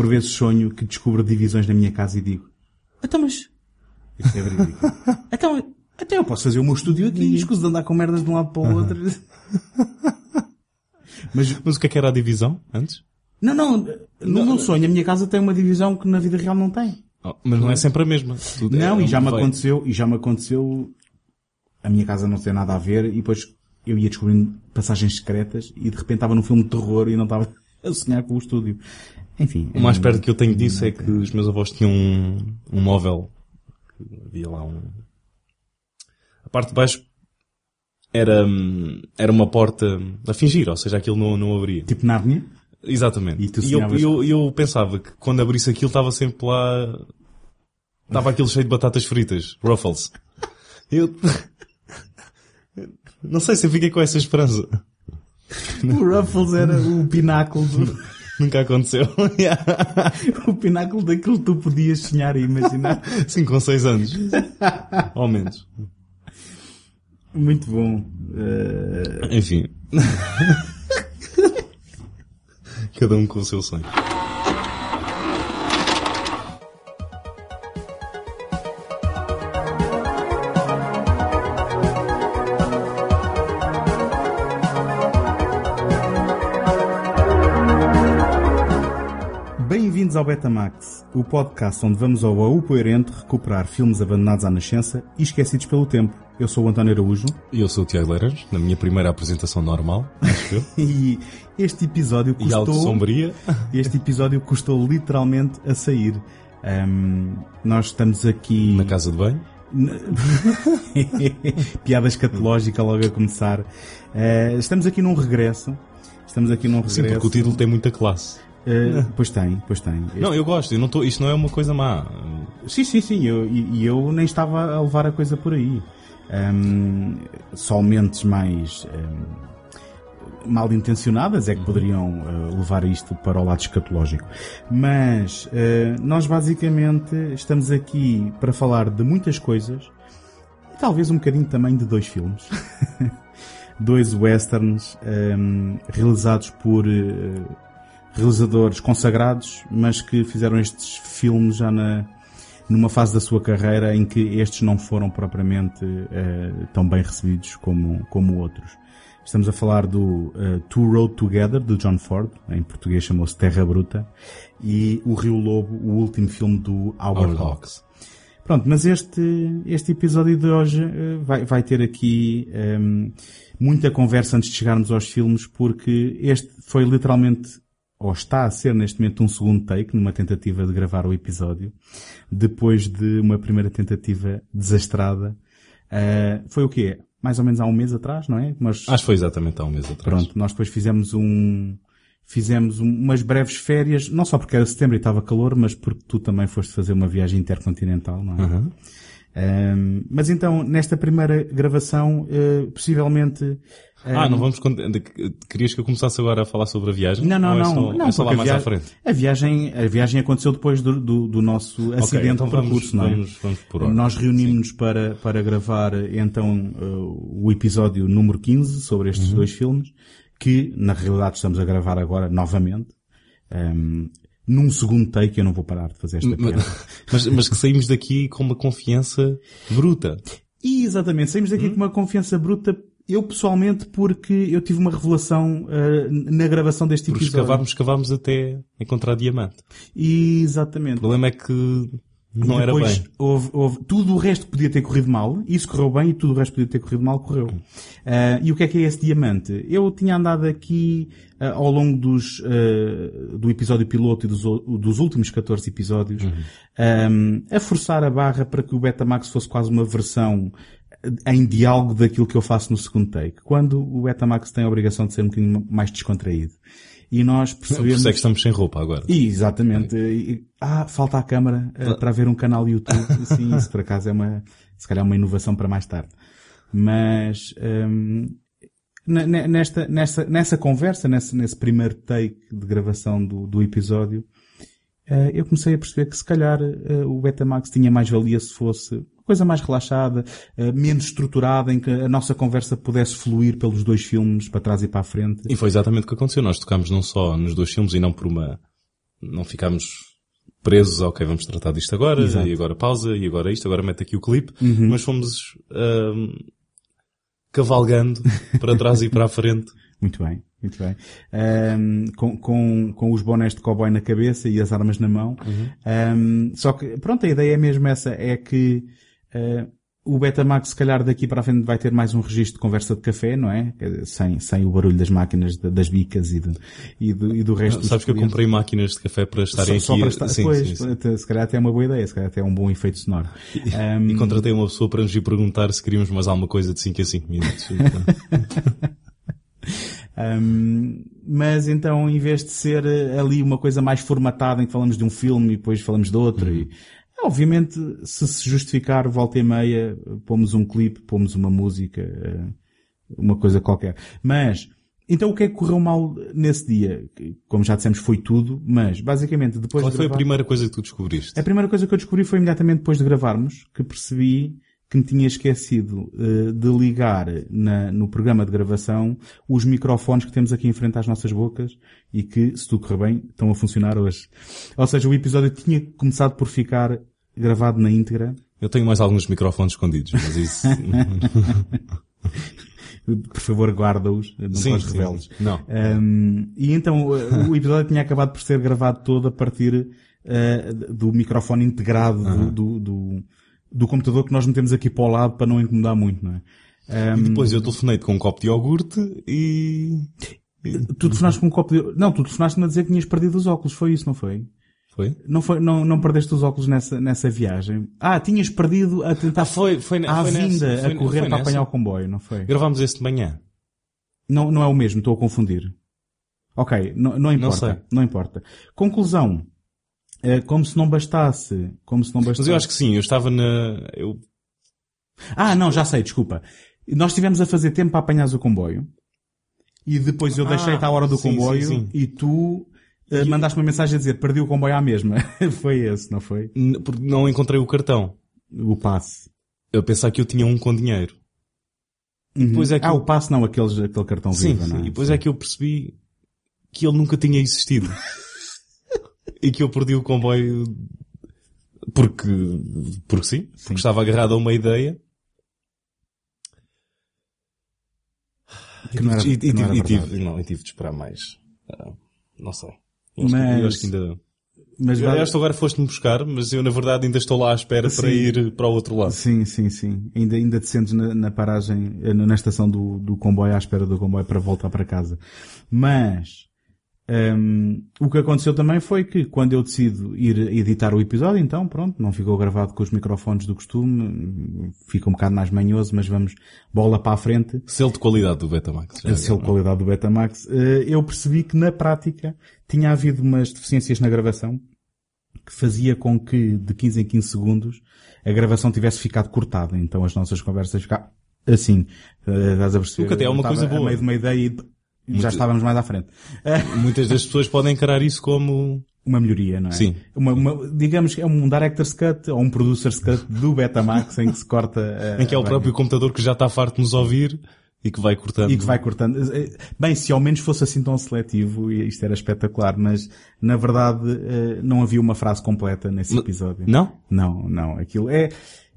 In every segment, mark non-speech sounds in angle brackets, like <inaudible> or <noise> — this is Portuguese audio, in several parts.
por vezes sonho que descubro divisões na minha casa e digo, então mas, isto é verídico. <laughs> então, até eu posso fazer o meu estúdio aqui e escuso de andar com merdas de um lado para o outro. <laughs> Mas, mas o que é que era a divisão antes? Não, não, no meu sonho a minha casa tem uma divisão que na vida real não tem. Oh, mas não é sempre a mesma. Tudo é- Não, é e já me aconteceu, e já me aconteceu a minha casa não ter nada a ver e depois eu ia descobrindo passagens secretas e de repente estava num filme de terror e não estava <laughs> a sonhar com o estúdio. Enfim. O mais é- perto que eu tenho disso é que os meus avós tinham um, um móvel. Havia lá um. A parte de baixo era, hum, era uma porta a fingir, ou seja, aquilo não, não abria. Tipo Nárnia? Exatamente. E tu eu, eu, eu pensava que quando abrisse aquilo estava sempre lá. Estava aquilo cheio de batatas fritas. Ruffles. Eu. <laughs> Não sei se eu fiquei com essa esperança. O Ruffles era o pináculo do, <laughs> Nunca aconteceu. <laughs> o pináculo daquilo que tu podias sonhar e imaginar. <laughs> Sim, com 6 anos. <laughs> Ao menos. Muito bom. Eh, Enfim. Cada um com o seu sonho. Bem-vindos ao Betamax, o podcast onde vamos ao baú poerente recuperar filmes abandonados à nascença e esquecidos pelo tempo. Eu sou o António Araújo E eu sou o Tiago Leiras, na minha primeira apresentação normal, acho eu. <laughs> e este episódio E algo custou... sombria. <laughs> Este episódio custou literalmente a sair. Ahm, nós estamos aqui... Na casa de banho. <laughs> Piada escatológica logo a começar. Eh, estamos aqui num regresso. Estamos aqui num regresso. Sim, porque o título tem muita classe. Eh, pois tem, pois tem. Este- Não, eu gosto. Eu não tô, isto não é uma coisa má. Sim, sim, sim. Eu, e e eu nem estava a levar a coisa por aí. Ahm, só mentes mais ahm, mal intencionadas é que poderiam ah, levar isto para o lado escatológico. Mas ah, nós basicamente estamos aqui para falar de muitas coisas e talvez um bocadinho também de dois filmes. <laughs> dois westerns ahm, realizados por realizadores consagrados, mas que fizeram estes filmes já na, numa fase da sua carreira em que estes não foram propriamente eh, tão bem recebidos como, como outros. Estamos a falar do eh, Two Road Together, de John Ford, em português chamou-se Terra Bruta, e O Rio Lobo, o último filme do Howard Howard Hawks. Pronto, mas este, este episódio de hoje eh, vai, vai ter aqui ehm, muita conversa antes de chegarmos aos filmes, porque este foi literalmente, ou está a ser neste momento um segundo take, numa tentativa de gravar o episódio, depois de uma primeira tentativa desastrada. Eh, foi o quê? Mais ou menos há um mês atrás, não é? Mas, Acho que foi exatamente há um mês atrás. Pronto, nós depois fizemos um, fizemos um- umas breves férias, não só porque era setembro e estava calor, mas porque tu também foste fazer uma viagem intercontinental, não é? Uhum. Ahm, mas então, nesta primeira gravação, eh, possivelmente... Ah, ahm, não vamos... Querias que eu começasse agora a falar sobre a viagem? Não, não, Ou é não. Só, não é só lá mais à frente? A viagem, a viagem aconteceu depois do, do, do nosso acidente então de vamos, percurso, não é? vamos, vamos por ordem. Nós reunimos-nos para, para gravar então uh, o episódio número 15 sobre Uhum. estes dois filmes, que na realidade estamos a gravar agora novamente. Um, num segundo take, eu não vou parar de fazer esta piada. <laughs> Mas, mas que saímos daqui com uma confiança bruta. E exatamente, saímos Hum? daqui com uma confiança bruta, eu pessoalmente, porque eu tive uma revelação uh, na gravação deste Porque episódio. escavámos, escavámos até encontrar diamante. Exatamente. O problema é que não E era depois bem. Houve, houve- tudo o resto podia ter corrido mal, isso correu bem e tudo o resto podia ter corrido mal, correu. Ah, e o que é que é esse diamante? Eu tinha andado aqui ah, ao longo dos, ah, do episódio piloto e dos, dos últimos 14 episódios ahm, a forçar a barra para que o Betamax fosse quase uma versão em diálogo daquilo que eu faço no segundo take, quando o Betamax tem a obrigação de ser um bocadinho mais descontraído. E nós Por percebemos... isso é que estamos sem roupa agora. E, exatamente. E- Ah, falta a câmara eh, para ver um canal YouTube. <laughs> Sim, isso por acaso é uma, se calhar uma inovação para mais tarde. Mas, ne- nesta, nessa, nessa conversa, nesse, nesse primeiro take de gravação do, do episódio, eh, eu comecei a perceber que se calhar eh, o Betamax tinha mais valia se fosse coisa mais relaxada, eh, menos estruturada, em que a nossa conversa pudesse fluir pelos dois filmes, para trás e para a frente. E foi exatamente o que aconteceu. Nós tocámos não só nos dois filmes e não por uma não ficámos presos, ok, vamos tratar disto agora, Exato. e agora pausa, e agora isto, agora mete aqui o clipe, Uhum. mas fomos ahm, cavalgando <laughs> para trás e para a frente. Muito bem, muito bem. Ahm, com, com, com os bonés de cowboy na cabeça e as armas na mão. Ahm, só que, pronto, a ideia é mesmo essa, é que ah, o Betamax se calhar daqui para a frente vai ter mais um registro de conversa de café, não é? Dizer, Sem, sem o barulho das máquinas, da- das bicas e do, e do, e do resto dos Sabes que eu comprei máquinas de café para estarem só, aqui. só para estar, sim, pois, sim, sim. se calhar até é uma boa ideia, se calhar até é um bom efeito sonoro. Ahm, E contratei uma pessoa para nos ir perguntar se queríamos mais alguma coisa de 5 a 5 minutos. <laughs> Um, mas então, em vez de ser ali uma coisa mais formatada em que falamos de um filme e depois falamos de outro, e, obviamente, se se justificar, volta e meia, pomos um clipe, pomos uma música, eh, uma coisa qualquer. Mas, então o que é que correu mal nesse dia? Como já dissemos, foi tudo, mas basicamente depois Qual de foi a gravar- primeira coisa que tu descobriste? a primeira coisa que eu descobri foi imediatamente depois de gravarmos, que percebi que me tinha esquecido eh, de ligar na- no programa de gravação os microfones que temos aqui em frente às nossas bocas e que, se tudo correr bem, estão a funcionar hoje. Ou seja, o episódio tinha começado por ficar gravado na íntegra. Eu tenho mais alguns microfones escondidos, mas isso... <laughs> Por favor, guarda-os, não sim, podes sim. Não. Um, e então o episódio tinha acabado por ser gravado todo a partir uh, do microfone integrado do, do, do, do computador que nós metemos aqui para o lado para não incomodar muito, não é? E depois eu telefonei-te com um copo de iogurte e... Tu telefonaste com um copo de... Não, tu telefonaste-me a dizer que tinhas perdido os óculos, foi isso, não foi? Foi? Não foi, não, não perdeste os óculos nessa, nessa viagem? Ah, tinhas perdido a tentar... Ah, foi, foi, à foi nessa, vinda, foi- a correr para nessa. apanhar o comboio, não foi? Gravámos esse de manhã. Não, não é o mesmo, estou a confundir. Ok, não, não importa. sei. Não, importa. Conclusão. Eh, como se não bastasse. Como se não bastasse. Mas eu acho que sim, eu estava na... Eu... Ah, não, já sei, desculpa. Nós estivemos a fazer tempo para apanhares o comboio. E depois eu Ah, deixei-te à hora do sim, comboio sim, sim. e tu mandaste uma mensagem a dizer perdi o comboio à mesma. <laughs> foi esse, não foi? porque Não encontrei o cartão. O passe. Eu pensava que eu tinha um com dinheiro. depois é que ah, eu- o passe não, aqueles, aquele cartão Sim, vivo, não é? e depois é que eu percebi que ele nunca tinha existido. <laughs> e que eu perdi o comboio porque, porque sim, porque estava agarrado a uma ideia. Que não era- e, e, que não era tive, e tive- não, e tive de esperar mais. Ah, não sei. Mas- eu acho que ainda... Mas acho que agora foste-me buscar, mas eu na verdade ainda estou lá à espera para Sim. ir para o outro lado. Sim, sim, sim. Ainda, ainda te sentes na, na paragem, eh, na estação do, do comboio, à espera do comboio para voltar para casa. Mas, hum, o que aconteceu também foi que quando eu decido ir editar o episódio, então pronto, não ficou gravado com os microfones do costume, fica um bocado mais manhoso, mas vamos bola para a frente. Selo de qualidade do Betamax. selo de qualidade do Betamax, eh, eu percebi que na prática tinha havido umas deficiências na gravação que fazia com que de 15 em 15 segundos a gravação tivesse ficado cortada. Então as nossas conversas ficavam assim. Eh, Estás a perceber? O que até é uma coisa boa. meio de uma ideia e já estávamos mais à frente. <laughs> Muitas das pessoas podem encarar isso como... Uma melhoria, não é? Sim. Uma, uma- digamos que é um director's cut ou um producer's cut do Betamax em que se corta <laughs> eh, Em que é o a- próprio computador que já está farto de nos ouvir e que vai cortando. E que vai cortando. Eh, Bem, se ao menos fosse assim tão seletivo, isto era espetacular, mas na verdade eh, não havia uma frase completa nesse episódio. Não? Não, não. Aquilo é,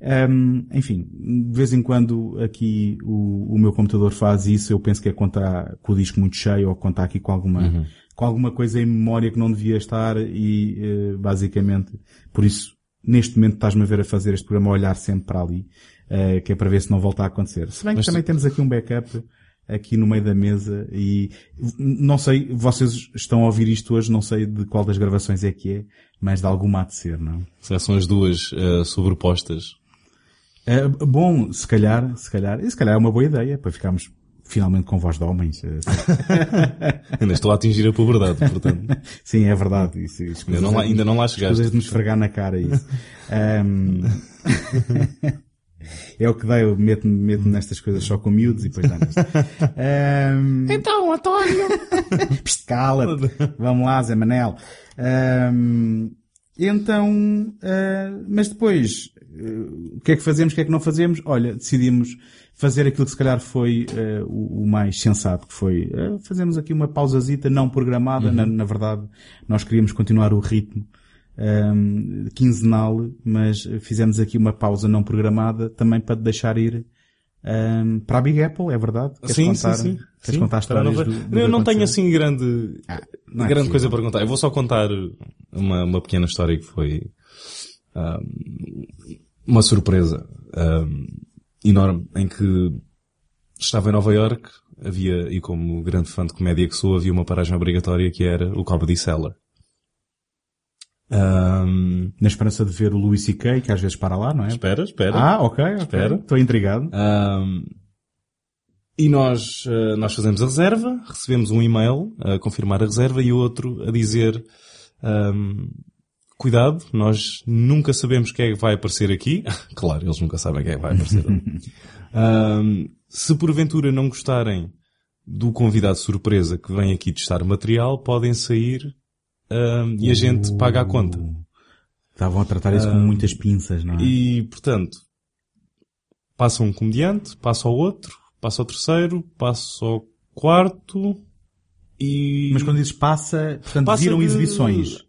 ehm, enfim, de vez em quando aqui o, o meu computador faz isso, eu penso que é está com o disco muito cheio ou está aqui com alguma, com alguma coisa em memória que não devia estar e, eh, basicamente, por isso, neste momento estás-me a ver a fazer este programa a olhar sempre para ali, eh, que é para ver se não volta a acontecer. Se bem que Mas também temos aqui um backup aqui no meio da mesa e não sei, vocês estão a ouvir isto hoje, não sei de qual das gravações é que é, mas de alguma há de ser, não? São as duas eh, sobrepostas. É, bom, se calhar, se calhar, e se calhar é uma boa ideia para ficarmos finalmente com voz de homens. eh, <laughs> Ainda estou a atingir a puberdade, portanto. <laughs> Sim, é verdade. Isso, isso, Ainda não lá, ainda não lá chegaste. Coisas de nos esfregar na cara isso. Ahm, <laughs> é o que dá, eu meto-me meto nestas coisas só com miúdos e depois dá. Ahm, Então, António! Psst, cala-te. Vamos lá, Zé Manel. Ahm, Então, uh, mas depois, o que é que fazemos, o que é que não fazemos? Olha, decidimos fazer aquilo que se calhar foi uh, o, o, mais sensato, que foi uh, fazemos aqui uma pausazita não programada, uhum. na, na, verdade nós queríamos continuar o ritmo um, quinzenal, mas fizemos aqui uma pausa não programada também para deixar ir um, para a Big Apple, é verdade? Queres sim, contar, sim, sim. Queres sim, contar histórias não, do, do Eu não tenho assim grande, ah, é grande coisa para contar. Eu vou só contar uma, uma pequena história que foi um, uma surpresa um, enorme em que estava em Nova York, havia, e como grande fã de comédia que sou, havia uma paragem obrigatória que era o Comedy Cellar. Um, Na esperança de ver o Louis C.K., que às vezes para lá, não é? Espera, espera. Ah, ok, espera. Estou intrigado. Um, e nós, uh, nós fazemos a reserva, recebemos um e-mail a confirmar a reserva e outro a dizer, um, cuidado, nós nunca sabemos quem é que vai aparecer aqui. <laughs> claro, eles nunca sabem quem é que vai aparecer. um, se porventura não gostarem do convidado surpresa que vem aqui testar o material, podem sair uh, e a gente uh, paga a conta. Estavam a tratar isso uh, com muitas pinças, não é? E, portanto, passa um comediante, passa ao outro, passa ao terceiro, passa ao quarto e... Mas quando dizes passa, portanto, passa viram de... exibições?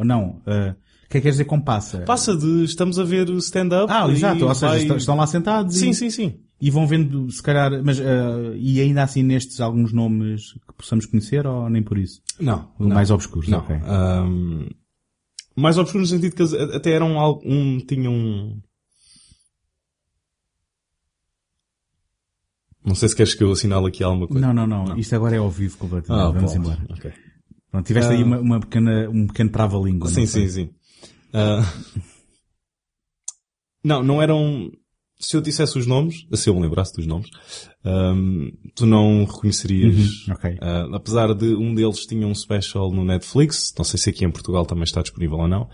Ou não? Uh, o que é que quer dizer com passa? Passa de estamos a ver stand-up. Ah, exato. Ou seja, vai... estão lá sentados sim, e... sim, sim. E vão vendo, se calhar, mas, uh, e ainda assim nestes alguns nomes que possamos conhecer ou nem por isso? Não. não mais obscuros, não. ok. Um, mais obscuros no sentido que até eram um, tinham um... Não sei se queres que eu assinale aqui alguma coisa. Não, não, não. não. Isto agora é ao vivo completamente. Ah, Vamos pode. embora. Pronto, tiveste uh, aí uma, uma, pequena, um pequeno trava-língua. Sim, sim, sim. Uh, não, não eram, se eu dissesse os nomes, se eu me lembrasse dos nomes, um, tu não reconhecerias. Uhum, okay. uh, apesar de um deles tinha um special no Netflix, não sei se aqui em Portugal também está disponível ou não,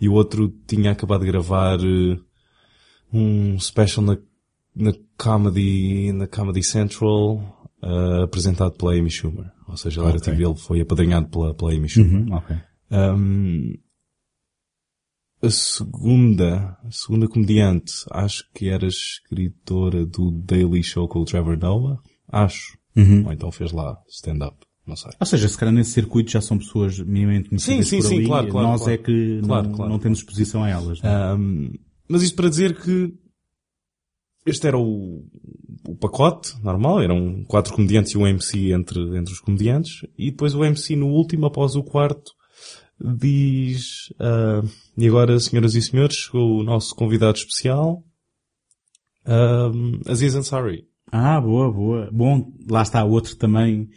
e o outro tinha acabado de gravar uh, um special na, na Comedy, na Comedy Central, apresentado pela Amy Schumer. Ou seja, okay. era, ele foi apadrinhado pela, pela Amy. Uhum, okay. um, a segunda, a segunda comediante, acho que era escritora do Daily Show com o Trevor Noah. Acho. Uhum. Ou então fez lá stand-up. Não sei. Ou seja, se calhar nesse circuito já são pessoas minimamente conhecidas sim, sim, por ali. Sim, claro, claro, Nós claro. é que não, não temos exposição a elas. É? Um, mas isto para dizer que este era o, o pacote normal, eram quatro comediantes e um MC entre, entre os comediantes, e depois o MC no último, após o quarto, diz, uh, e agora, senhoras e senhores, chegou o nosso convidado especial, uh, Aziz Ansari. Ah, boa, boa. Bom, lá está outro também,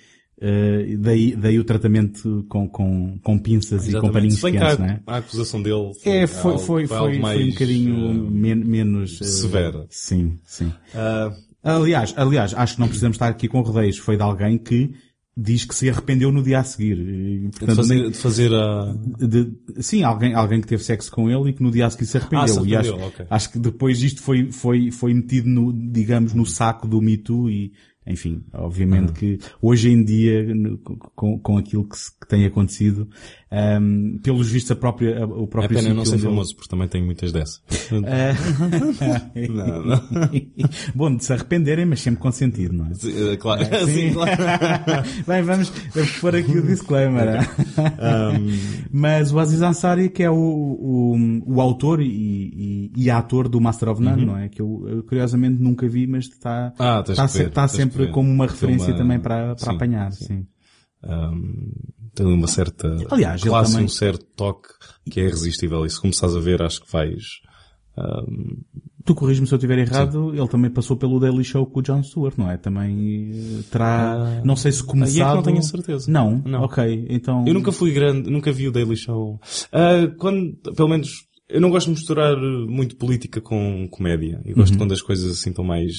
uh, daí, daí o tratamento com, com, com pinças Exatamente. e com paninhos quentes, não é? A acusação dele foi, é, foi, algo, foi, foi, foi, foi um bocadinho uh, men menos... Uh, severa. Sim, sim. aliás, aliás, acho que não precisamos estar aqui com rodeios. Foi de alguém que diz que se arrependeu no dia a seguir. Portanto, de, fazer, de fazer a... De, sim, alguém, alguém que teve sexo com ele e que no dia a seguir se arrependeu. Ah, se arrependeu e acho, okay. acho que depois isto foi, foi, foi metido no, digamos, no saco do Me Too e, enfim, obviamente uhum. que hoje em dia, com, com aquilo que, se, que tem acontecido, um, pelos vistos a própria, a, o próprio é pena eu não ser famoso, porque também tenho muitas dessas. <laughs> não, não. Bom, de se arrependerem, mas sempre com sentido, não é? Sim, claro. É, sim. sim claro. <laughs> Bem, vamos pôr aqui o disclaimer. um... Mas o Aziz Ansari, que é o, o, o autor e, e, e, ator do Master of None, uhum. não é? Que eu, eu, curiosamente nunca vi, mas está, ah, está, ver, está sempre como uma referência uma... também para, para apanhar, sim. sim. Um, tem uma certa Aliás, classe, também... um certo toque que é irresistível. E se começares a ver, acho que vais... Um... Tu corriges-me se eu estiver errado, Sim. ele também passou pelo Daily Show com o Jon Stewart, não é? Também eh, terá, não sei se começado... Aí é que não tenho a certeza. Não? Não. Ok, então... Eu nunca fui grande, nunca vi o Daily Show. Uh, quando, pelo menos, eu não gosto de misturar muito política com comédia. Eu gosto uhum. quando as coisas assim estão mais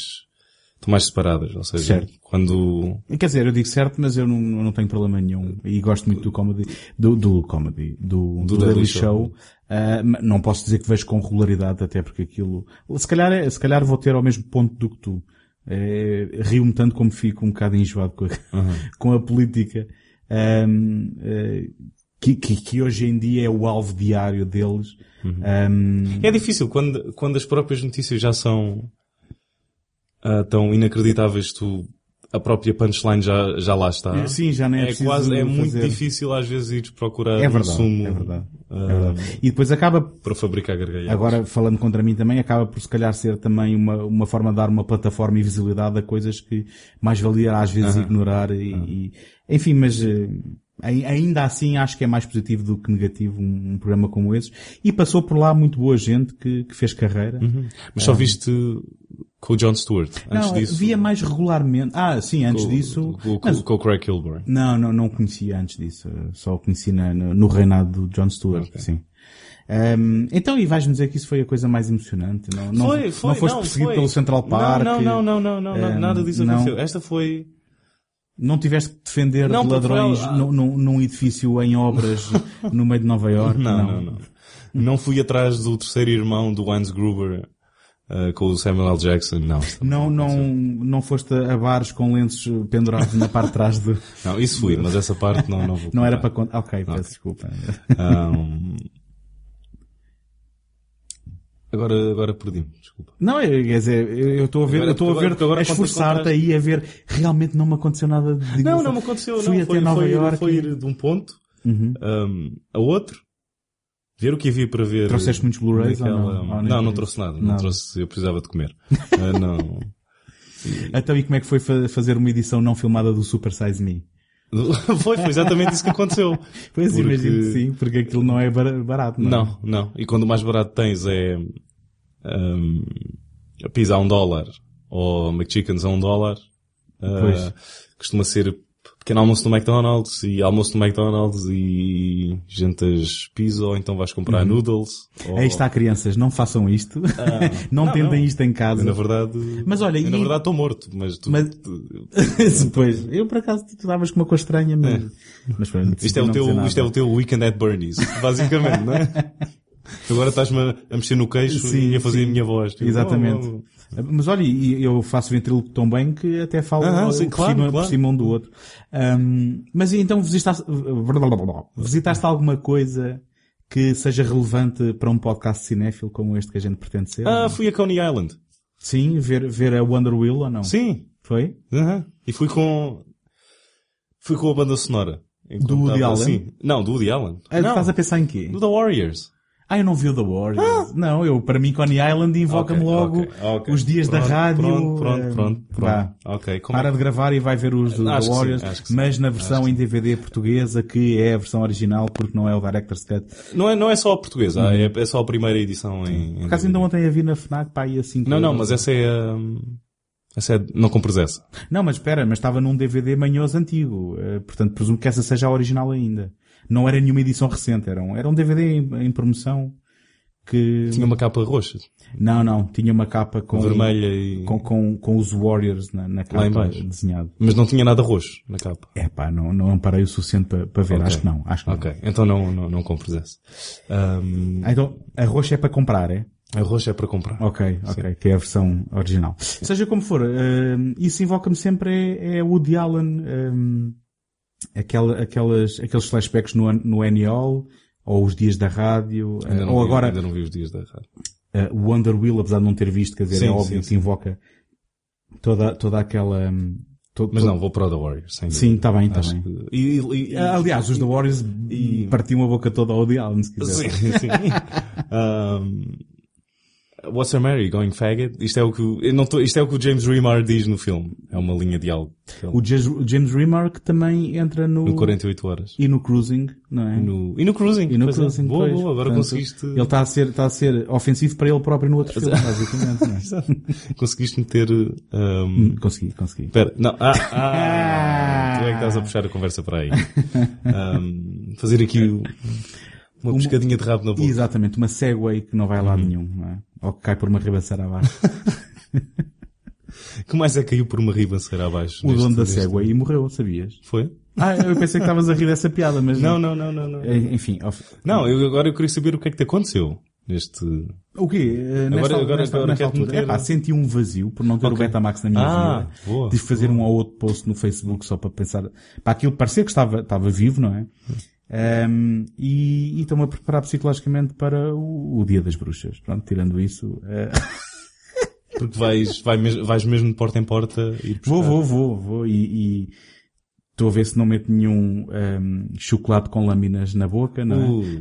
mais separadas, ou seja, certo. quando... Quer dizer, eu digo certo, mas eu não, não tenho problema nenhum. E gosto muito do comedy, do, do comedy, do, do, do Daily Show. show. Uh, não posso dizer que vejo com regularidade, até porque aquilo, se calhar, se calhar vou ter ao mesmo ponto do que tu. É, Rio-me tanto como fico um bocado enjoado com a, uhum. <laughs> com a política. Um, uh, que, que, que hoje em dia é o alvo diário deles. Uhum. Um, É difícil quando, quando as próprias notícias já são ah, tão inacreditáveis, tu, a própria punchline já, já lá está. Sim, já nem é é quase, é muito fazer. difícil às vezes ir procurar É um verdade, sumo é verdade. ah, é verdade. E depois acaba, para fabricar gargalhadas. agora falando contra mim também, acaba por se calhar ser também uma, uma forma de dar uma plataforma e visibilidade a coisas que mais valia às vezes ignorar e, e- enfim, mas eh, ai- ainda assim acho que é mais positivo do que negativo um, um programa como esse. E passou por lá muito boa gente que, que fez carreira. Mas só viste com o Jon Stewart. Antes Não, disso. via mais regularmente. Ah, sim, antes com, disso. Com, mas- com o Craig Kilborn. Não, não, não conhecia antes disso. Só o conheci na- no, reinado do Jon Stewart, sim. Ahm, então, e vais-me dizer que isso foi a coisa mais emocionante? Não, não, Foi, foi. não foste não, perseguido foi. pelo Central Park? Não, não, não, não, não, não, Ehm, nada disso não. aconteceu. Esta foi... Não tiveste que defender Não, de foi ladrões num, num- num edifício em obras <laughs> no meio de Nova York? Não, não, não. Não fui atrás do terceiro irmão do Hans Gruber ah, com o Samuel L. Jackson, não. Não, não, não foste a bares com lenços pendurados na parte de trás do... Não, isso fui, mas essa parte não, não vou Não era para contar. Ok, peço desculpa. Ahm, Agora, agora perdi-me, desculpa. Não, é, quer dizer, eu eu estou a ver, eu estou a ver, agora a esforçar-te aí a ver, realmente não me aconteceu nada de Não, não me aconteceu, Fui não. até Foi, Nova foi, foi ir de um ponto Uhum. ahm, a outro, ver o que havia para ver. Trouxeste muitos Blu-rays naquela- não? Não, não trouxe nada. Não Nada. trouxe, eu precisava de comer. <laughs> Ah, não. Então, e como é que foi fa- fazer uma edição não filmada do Super Size Me? <laughs> foi, foi exatamente isso que aconteceu. <laughs> Pois Porque- imagino que sim, porque aquilo não é bar- barato, não é? Não, não. E quando o mais barato tens é um, a pizza a um dólar ou McChickens a um dólar, Pois. costuma ser pequeno almoço no McDonald's e almoço no McDonald's e jantas pizza ou então vais comprar noodles. Ou... Uhum. Aí está, crianças, não façam isto. <laughs> não, Não, tentem não. isto em casa. Eu, na verdade, Mas olha, eu, na e- verdade estou morto, mas tu, Mas- Depois, <laughs> eu por acaso tu davas com uma coisa estranha, mas, mas pronto, É. isto é o teu, isto é o teu weekend at Bernie's, basicamente, não é? Tu <laughs> Agora estás-me a, mexer no queixo Sim, e a fazer sim. a minha voz. Tipo, Exatamente. oh, oh, Mas olha, eu faço ventríloco tão bem que até falo Ah, sim, por, claro, cima, claro. por cima um do outro. Ahm, mas então visitaste, visitaste alguma coisa que seja relevante para um podcast cinéfilo como este que a gente pretende ser? Ah, fui a Coney Island. Sim, ver, ver a Wonder Wheel ou não? Sim. Foi? Aham. E fui com... Fui com a banda sonora. Do Woody Allen? assim. Não, do Woody Allen. Ah, não, Estás a pensar em quê? do The Warriors. Ah, eu não vi o The Warriors. Não, eu, para mim, Coney Island invoca-me Ok, logo ok, ok. os dias Pronto, da rádio. Pronto, pronto, eh, pronto. vá. pronto. Ok. Como é Para de gravar e vai ver os do Acho The sim, Warriors, sim. mas na versão em DVD portuguesa, que é a versão original, porque não é o Director's Cut. Não é, não é só a portuguesa, ah, é, é só a primeira edição em... Por acaso ainda ontem a vi na FNAC, pá, aí assim. Não, não, mas essa é a... Essa é... Não compres essa. Não, mas espera, mas estava num DVD manhoso antigo. eh, portanto, presumo que essa seja a original ainda. Não era nenhuma edição recente, era um, era um DVD em, em promoção que... Tinha uma capa roxa, Não, não, tinha uma capa com... vermelha e... Com, com, com os Warriors na, na capa desenhado. Mas não tinha nada roxo na capa. É pá, não, não parei o suficiente para, para ver. Ok. Acho que não, acho que não. Ok, então não, não, não compres essa. Ahm, Ah, então, a roxa é para comprar, é? a roxa é para comprar. Ok, ok, que é a versão original. Seja como for, hum, isso invoca-me sempre é, é Woody Allen, aquela, aquelas, aqueles flashbacks no, no NEOL, ou os dias da rádio, Ainda ou vi, agora Ainda não vi os dias da rádio. eh, o Wonder Wheel, apesar de não ter visto, quer dizer, Sim, é óbvio sim, que sim. invoca toda, toda aquela... hum, to- Mas não, vou para o The Warriors, sem Sim, está bem, está bem. que- E, e- e- Aliás, os The Warriors partiam a boca toda ao Allen, se quiser. Sim, sim. <laughs> Um, What's your Mary? Going faggot? Isto é o que, o- eu não tô, isto é o que o James Remar diz no filme. É uma linha de algo. O James, Remar que também entra no... No 48 horas. E no Cruising, não é? E no, e no Cruising. E no é. Cruising, Boa, pois. boa, agora Portanto, conseguiste, Ele está a ser, está a ser ofensivo para ele próprio no outro filme, basicamente, é? <laughs> conseguiste meter, um, Hum, Consegui, consegui. Espera, não, ah, ah, <laughs> tu é que estás a puxar a conversa para aí. <laughs> Um, fazer aqui o- uma pescadinha de rabo na boca. Exatamente, uma Segway que não vai a Uhum. nenhum, não é? Ou que cai por uma ribanceira abaixo. <laughs> Que mais é que caiu por uma ribanceira abaixo? O neste- dono da neste- Segway e morreu, sabias? Foi? Ah, eu pensei que estavas a rir dessa piada, mas... Não, não, não, não, não. Eh, Enfim, of- Não, eu, agora eu queria saber o que é que te aconteceu neste... o quê? Eh, Nesta, Agora- agora- nesta, agora nesta altura? meter- Epá, senti um vazio por não ter o Ok. Betamax na minha Ah, vida. boa, de fazer um ou outro post no Facebook só para pensar... Para aquilo parecer que estava, estava vivo, não é? Um, e e estou-me a preparar psicologicamente para o, o Dia das Bruxas. Pronto, tirando isso. eh, <laughs> Porque vais, vai mes- vais mesmo de porta em porta ir buscar. vou, vou, vou, vou. E e estou a ver se não meto nenhum um, chocolate com lâminas na boca, não é? Uh.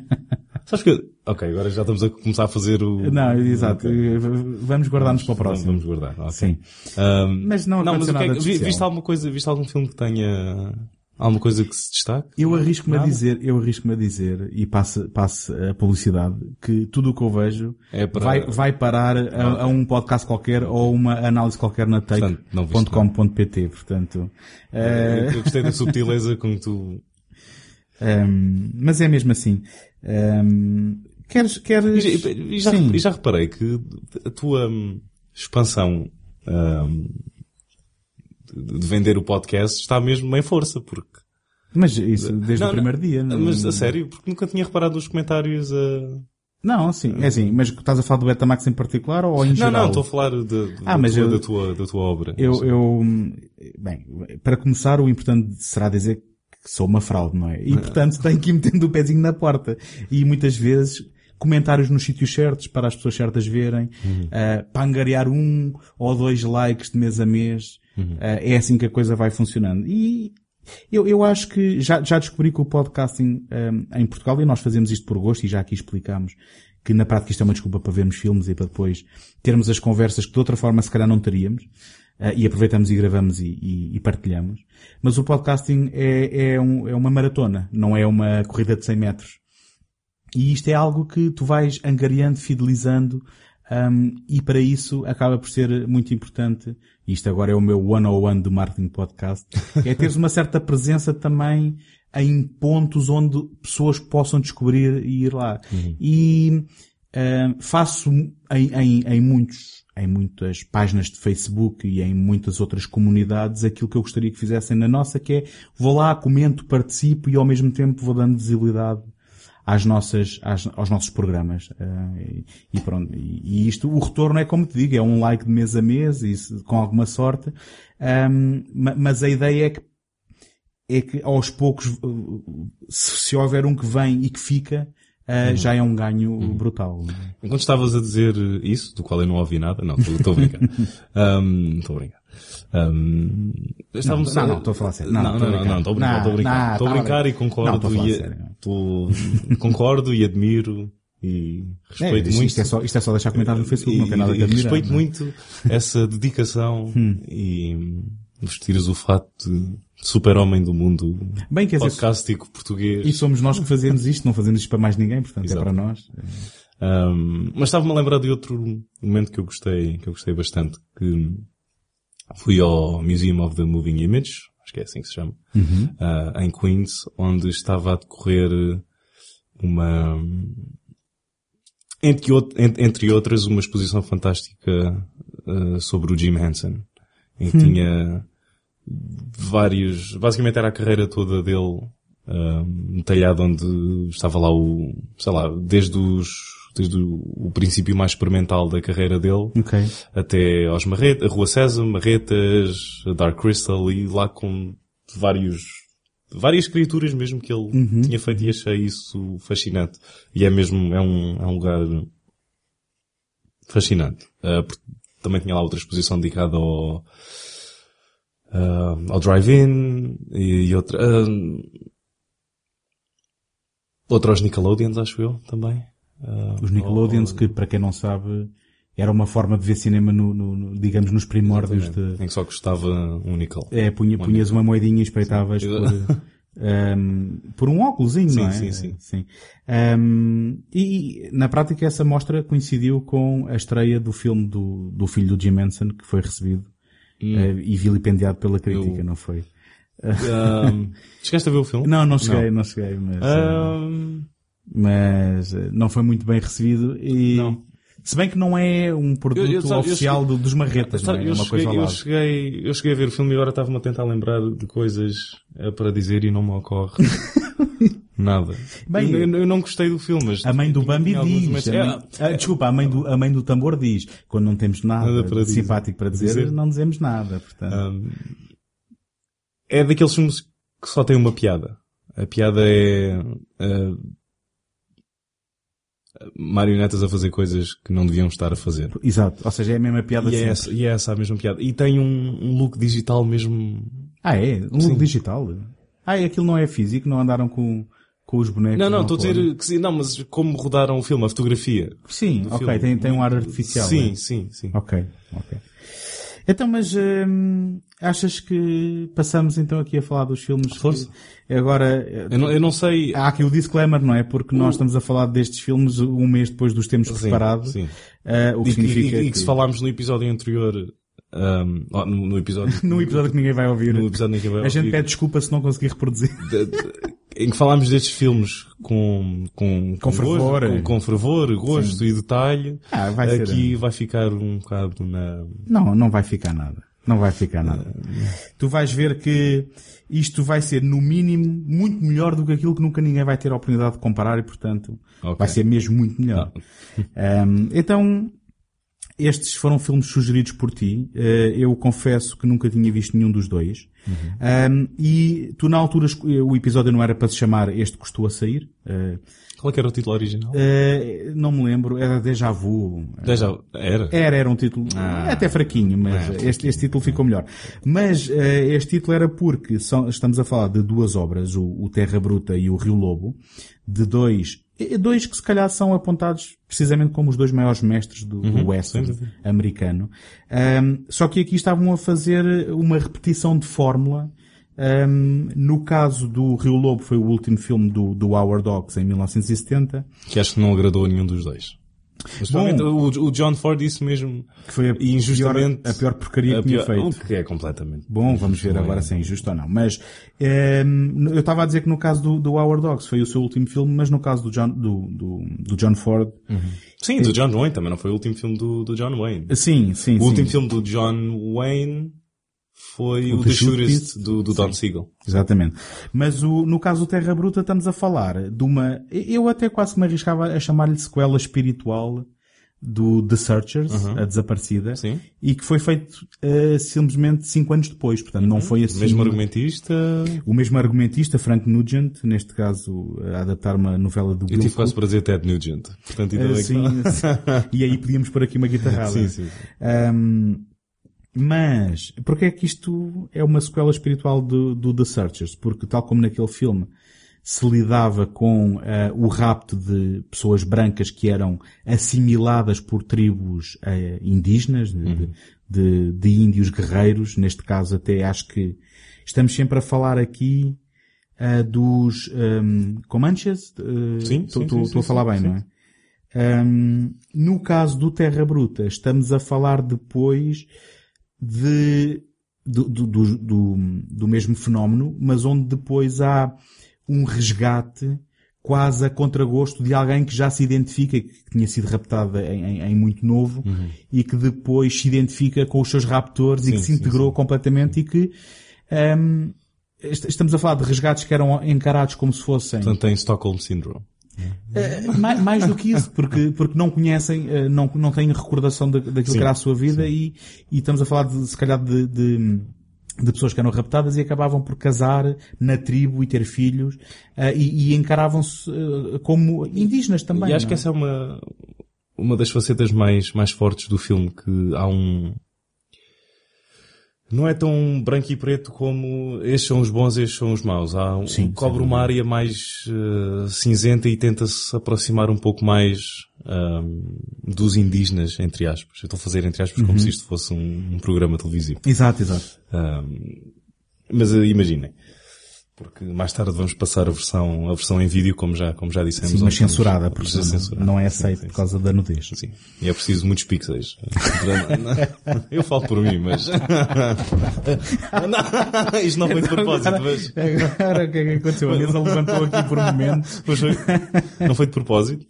<laughs> Sabes que... Ok, agora já estamos a começar a fazer o... Não, exato. Ok. Vamos guardar-nos para o próximo. Vamos guardar. ok. Sim. Um, Mas não não, mas o que é viste alguma coisa, viste algum filme que tenha alguma coisa que se destaque? Eu arrisco-me a dizer, eu arrisco-me a dizer, e passo, passo a publicidade, que tudo o que eu vejo É para- vai, vai parar a, a um podcast qualquer ou uma análise qualquer na take.com.pt, portanto. eh, Eu gostei da subtileza com que tu... <laughs> ehm, mas é mesmo assim. Ehm, queres, queres... E, já- e já, reparei que a tua hum, expansão hum, de de vender o podcast está mesmo em força, porque... Mas isso desde Não, o primeiro não, dia. não- Mas a sério, porque nunca tinha reparado nos comentários a... Não, sim, é assim, mas estás a falar do Betamax em particular ou em Não, geral? não, estou a falar de, de- Ah, da, mas tua, eu- da, tua, da tua obra. Eu, eu, bem, para começar, o importante será dizer que sou uma fraude, não é? E, portanto, tenho que ir metendo o pezinho na porta. E muitas vezes, comentários nos sítios certos, para as pessoas certas verem, ah, para angariar um ou dois likes de mês a mês, ah, é assim que a coisa vai funcionando. E eu, eu acho que já, já descobri que o podcasting ah, em Portugal, e nós fazemos isto por gosto, e já aqui explicámos, que na prática isto é uma desculpa para vermos filmes e para depois termos as conversas que de outra forma se calhar não teríamos. Uh, e aproveitamos e gravamos e, e- e partilhamos. Mas o podcasting é, é, um- é uma maratona, não é uma corrida de 100 metros. E isto é algo que tu vais angariando, fidelizando, um, e para isso acaba por ser muito importante, e isto agora é o meu one-on-one do marketing podcast, <laughs> é teres uma certa presença também em pontos onde pessoas possam descobrir e ir lá. E um, faço em, em, em muitos, em muitas páginas de Facebook e em muitas outras comunidades aquilo que eu gostaria que fizessem na nossa, que é vou lá, comento, participo e ao mesmo tempo vou dando visibilidade às nossas, às- aos nossos programas. Ah, e, e pronto. E, e isto, o retorno é como te digo, é um like de mês a mês, e se- com alguma sorte. Ma- mas a ideia é que, é que aos poucos, uh, se, se houver um que vem e que fica, ah, já é um ganho brutal. Enquanto estavas a dizer isso, do qual eu não ouvi nada, não, estou. Hum, Estou a brincar. Hum, estávamos não, não, estou a falar sério. Não, Não, estou a não, estou a brincar, estou a brincar. Estou a brincar e concordo Não, a e sério. estou- <laughs> concordo e admiro e É, respeito isto, muito. é só, isto é só deixar comentário no Facebook, não tem nada e, e admirar. respeito não é? muito essa dedicação <laughs> Hum. e vestires o fato de super-homem do mundo Bem, quer dizer, podcástico português. e somos nós que fazemos isto, não fazemos isto para mais ninguém, portanto Exato. é para nós. Um, mas estava-me a lembrar de outro momento que eu gostei, que eu gostei bastante, que fui ao Museum of the Moving Image, acho que é assim que se chama, uh, em Queens, onde estava a decorrer uma, entre, out- en- entre outras, uma exposição fantástica uh, sobre o Jim Henson, em que tinha vários, basicamente era a carreira toda dele, um, detalhada onde estava lá o, sei lá, desde os, desde o, o princípio mais experimental da carreira dele, Ok. até aos Marretas, a Rua César, Marretas, Dark Crystal e lá com vários, várias criaturas mesmo que ele tinha feito e achei isso fascinante. E é mesmo, é um, é um lugar fascinante. Ah, porque também tinha lá outra exposição dedicada ao, ah, ao drive-in e, e outra, ah, outra aos Nickelodeons, acho eu, também. Ah, Os Nickelodeons, que para quem não sabe, era uma forma de ver cinema no, no- no- digamos, nos primórdios de... Em que só custava um nickel. É, punha, punhas uma moedinha e espreitavas Sim. por, ehm, por um óculosinho, não é? Sim, sim, sim. Ehm, e na prática essa mostra coincidiu com a estreia do filme do, do filho do Jim Henson, que foi recebido eh, e vilipendiado pela crítica, Hum. Eu- não foi? Um, <laughs> chegaste a ver o filme? Não, não cheguei, não, cheguei, mas, Um, mas eh, não foi muito bem recebido e Não. se bem que não é um produto Eu- eu sabe, oficial do- dos marretas, não sabe, é? É eu, uma cheguei, eu, cheguei, eu cheguei a ver o filme e agora estava-me a tentar lembrar de coisas eh, para dizer e não me ocorre <laughs> nada. Bem, eu, não gostei do filme, mas A mãe do Bambi diz. a mãe- É, ah, desculpa, a mãe, do, a mãe do tambor diz. Quando não temos nada, Nada para de dizer. simpático para dizer, Dizer. não dizemos nada. Portanto. é daqueles filmes que só tem uma piada. A piada é uh, marionetas a fazer coisas que não deviam estar a fazer. Exato. Ou seja, é a mesma piada E é, essa, e é essa a mesma piada. E tem um, um look digital mesmo. Ah, é? Um Sim. look digital? Ah, e aquilo não é físico? Não andaram com, com os bonecos? Não, não, estou a dizer que sim, não, mas como rodaram o filme, a fotografia. Sim, ok. filme. Tem, tem um ar artificial. Sim, é? sim, sim. Ok, ok. Então, mas hum, achas que passamos então aqui a falar dos filmes? Força. agora, eh, Eu não, eu não sei. há aqui o disclaimer, não é? Porque nós estamos a falar destes filmes um mês depois de os termos preparado. sim. eh, o que E, significa e- e que, que se falámos no episódio anterior, oh, no, no episódio, <laughs> num episódio que ninguém vai ouvir, no episódio que vai a gente ouvir, pede desculpa se não conseguir reproduzir. Em que falámos destes filmes com, com, Com fervor. gosto, com, com fervor, gosto e detalhe, Ah, vai aqui vai ficar um bocado na, Não, não vai ficar nada. Não vai ficar nada. Tu vais ver que isto vai ser, no mínimo, muito melhor do que aquilo que nunca ninguém vai ter a oportunidade de comparar e, portanto, Ok. vai ser mesmo muito melhor. Um, <laughs> então, estes foram filmes sugeridos por ti. Uh, eu confesso que nunca tinha visto nenhum dos dois. Um, e tu, na altura, esco- o episódio não era para se chamar Este Custou a Sair. Uh, qual é era o título original? uh, não me lembro, era Deja Vu. Já, era? Era, era um título Ah. até fraquinho, mas este, este título ficou melhor. Mas eh, este título era porque são- estamos a falar de duas obras, o, o Terra Bruta e o Rio Lobo, de dois, eh, dois que se calhar são apontados precisamente como os dois maiores mestres do, do western americano. Ahm, só que aqui estavam a fazer uma repetição de fórmula. Ahm, no caso do Rio Lobo foi o último filme do, do Howard Hawks em 1970. Que acho que não agradou a nenhum dos dois. O, o John Ford disse mesmo Que foi a, injustamente- pior, a pior porcaria a que tinha feito. o que é completamente. Bom, vamos ver agora se é injusto ou não. Mas ehm, eu estava a dizer que no caso do, do Howard Hawks foi o seu último filme, mas no caso do John, do, do, do John Ford, Sim, do John Wayne também, não foi o último filme do, do John Wayne. sim, sim, O sim. último filme do John Wayne foi O o, The Shootist, do, do Don Siegel. Exatamente. Mas o, no caso do Terra Bruta estamos a falar de uma, eu até quase que me arriscava a chamar-lhe sequela espiritual do The Searchers, a desaparecida, Sim. e que foi feito eh, simplesmente cinco anos depois, portanto não foi assim. Mesmo argumentista. O mesmo argumentista, Frank Nugent, neste caso a adaptar uma novela do Eu Bill tive quase para dizer Ted Nugent. Portanto, ainda Eh, bem que sim, não. sim. e aí podíamos pôr aqui uma <laughs> guitarrada. Sim, sim. Ahm, mas, porque é que isto é uma sequela espiritual do, do The Searchers? Porque tal como naquele filme se lidava com ah, o rapto de pessoas brancas que eram assimiladas por tribos ah, indígenas, de, de- de, de índios guerreiros, neste caso até acho que estamos sempre a falar aqui ah, dos um, Comanches? Sim, sim, Estou sim, a falar bem, sim. não é? Um, no caso do Terra Bruta, estamos a falar depois de, do, do, do, do, mesmo fenómeno, mas onde depois há um resgate quase a contragosto de alguém que já se identifica, que tinha sido raptada em, em- em muito novo, e que depois se identifica com os seus raptores e Uhum. Sim, que se sim, integrou completamente e que um, est- estamos a falar de resgates que eram encarados como se fossem Portanto, tem Stockholm Syndrome. Uh, mais, mais do que isso, porque, porque não conhecem, uh, não, não têm recordação da, daquilo Sim, que era a sua vida e, e estamos a falar de, se calhar de, de, de pessoas que eram raptadas e acabavam por casar na tribo e ter filhos uh, e, e encaravam-se uh, como indígenas também. e acho não que é? essa é uma, uma das facetas mais, mais fortes do filme, que há um... Não é tão branco e preto como estes são os bons, estes são os maus. Há um, Sim, cobre uma área mais eh, cinzenta e tenta-se aproximar um pouco mais ahm, dos indígenas, entre aspas. Eu estou a fazer entre aspas como se isto fosse um, um programa televisivo. Exato, exato. Ahm, mas eh, imaginem. Porque mais tarde vamos passar a versão, a versão em vídeo, como já, como já dissemos. Sim, mas censurada, porque Já não, censurada. não é sim, por causa da nudez. sim. E é preciso muitos pixels. <laughs> Eu falo por mim, mas... Não, <laughs> isto não foi de propósito, mas... Agora o que é que aconteceu? A mesa levantou aqui por um momento. <laughs> Não foi de propósito?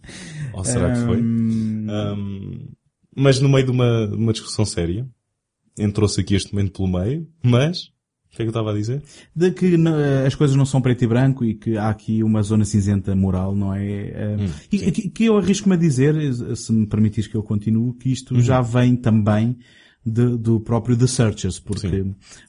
Ou será que foi? Ahm, mas no meio de uma, de uma discussão séria, entrou-se aqui este momento pelo meio, mas... O que é que eu estava a dizer? de que n- as coisas não são preto e branco e que há aqui uma zona cinzenta moral, não é? Eh, e, que, que eu arrisco-me a dizer, se me permitires que eu continue, que isto já vem também de, do próprio The Searchers, porque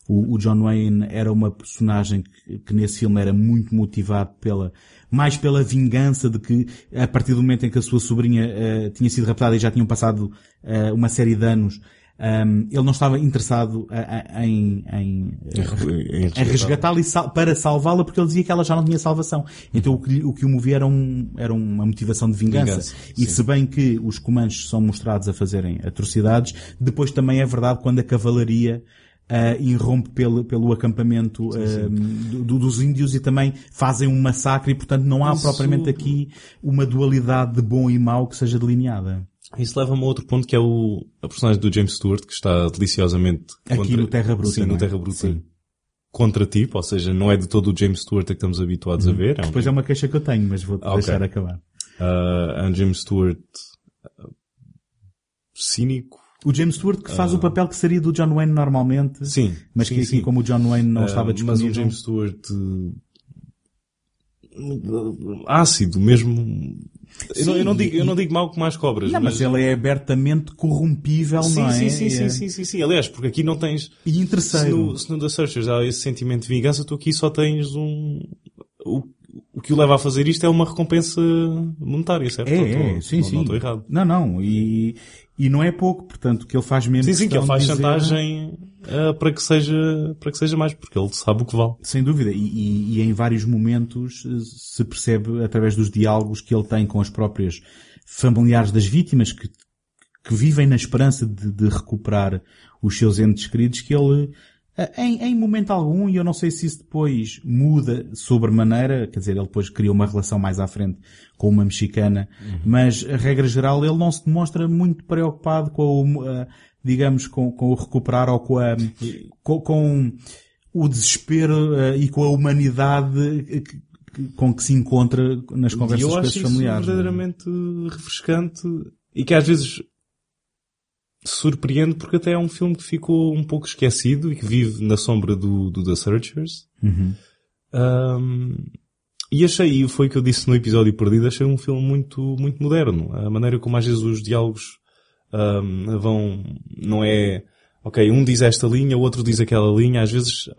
o, o, John Wayne era uma personagem que, que, nesse filme era muito motivado pela, mais pela vingança de que, a partir do momento em que a sua sobrinha uh, tinha sido raptada e já tinham passado uh, uma série de anos, um, ele não estava interessado em, em, em resgatá-la para salvá-la porque ele dizia que ela já não tinha salvação. Então o que o, que o movia era, um, era uma motivação de vingança. vingança e sim. se bem que os comandos são mostrados a fazerem atrocidades, depois também é verdade quando a cavalaria Uh, irrompe pelo, pelo acampamento sim, sim. Do, dos índios e também fazem um massacre e portanto não há Isso... propriamente aqui uma dualidade de bom e mau que seja delineada. Isso leva-me a outro ponto que é o, a personagem do James Stewart que está deliciosamente Aqui contra, no Terra Bruta. Sim, no é? Terra Bruta. Sim. Contra tipo, ou seja, não é de todo o James Stewart a que estamos habituados uhum. a ver. É um Depois é uma queixa que eu tenho, mas vou ah, deixar okay. acabar. Uh, é um James Stewart uh, cínico. O James Stewart que faz uh, o papel que seria do John Wayne normalmente. Sim. Mas sim, que aqui, sim. como o John Wayne não estava disponível. Mas o James Stewart ácido, mesmo eu não, eu, não digo, eu não digo mal com mais cobras. Não, mas, mas ele é abertamente corrompível, sim, não é? Sim, sim, é... sim, sim, sim, sim. Aliás, porque aqui não tens... E em terceiro... Se no, se no The Searchers há esse sentimento de vingança, tu aqui só tens um... O, o que o leva a fazer isto é uma recompensa monetária, certo? É, é, sim, não, sim. Não estou errado. Não, não. E, e não é pouco, portanto, que ele faz mesmo Sim, sim, que ele faz dizer... chantagem uh, para que seja, para que seja mais, porque ele sabe o que vale. Sem dúvida. E, e, e em vários momentos eh, se percebe através dos diálogos que ele tem com as próprias familiares das vítimas que, que vivem na esperança de, de recuperar os seus entes queridos que ele em, em, momento algum, e eu não sei se isso depois muda sobremaneira, quer dizer, ele depois cria uma relação mais à frente com uma mexicana, uhum. mas a regra geral ele não se demonstra muito preocupado com uh, digamos, com, com o recuperar ou com a, com, com o desespero uh, e com a humanidade que, com que se encontra nas conversas com os familiares. Eu acho verdadeiramente refrescante e que às vezes surpreende porque até é um filme que ficou um pouco esquecido e que vive na sombra do, do The Searchers. Uhum. Um, e achei, e foi o que eu disse no episódio perdido, achei um filme muito, muito moderno. A maneira como às vezes os diálogos um, vão, não é, ok, um diz esta linha, o outro diz aquela linha, às vezes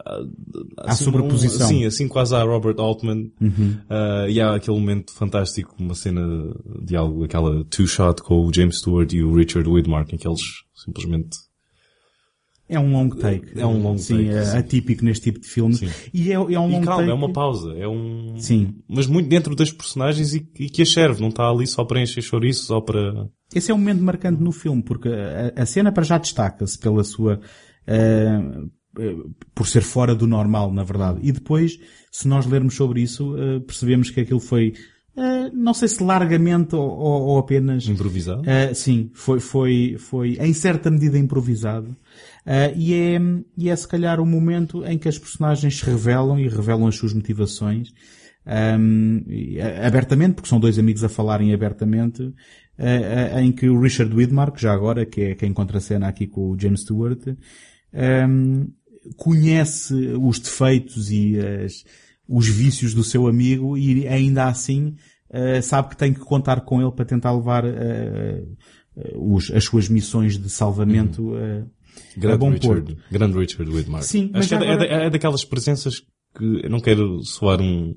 há assim, sobreposição. Um, assim, assim quase há Robert Altman, uhum. uh, e há aquele momento fantástico, uma cena de algo, aquela two-shot com o James Stewart e o Richard Widmark, em que eles simplesmente é um long take. É um long sim, take. É sim, atípico neste tipo de filmes. Sim. E é, é um long e calma, take. é uma pausa. É um... Sim. Mas muito dentro das personagens e, e que a serve. Não está ali só para encher chouriços ou para... Esse é um momento marcante no filme, porque a, a cena para já destaca-se pela sua... Uh, por ser fora do normal, na verdade. E depois, se nós lermos sobre isso, uh, percebemos que aquilo foi Uh, não sei se largamente ou, ou, ou apenas improvisado. Uh, sim, foi, foi, foi em certa medida improvisado. Uh, e, é, e é se calhar o momento em que as personagens se revelam e revelam as suas motivações um, abertamente, porque são dois amigos a falarem abertamente, em que o Richard Widmark, já agora, que é quem cena aqui com o James Stewart, um, conhece os defeitos e as, os vícios do seu amigo e ainda assim uh, sabe que tem que contar com ele para tentar levar uh, os, as suas missões de salvamento uhum. Grande a bom Richard, porto. Grande Richard Widmark. Sim, Acho que é agora... é, é, daquelas presenças que eu não quero soar um,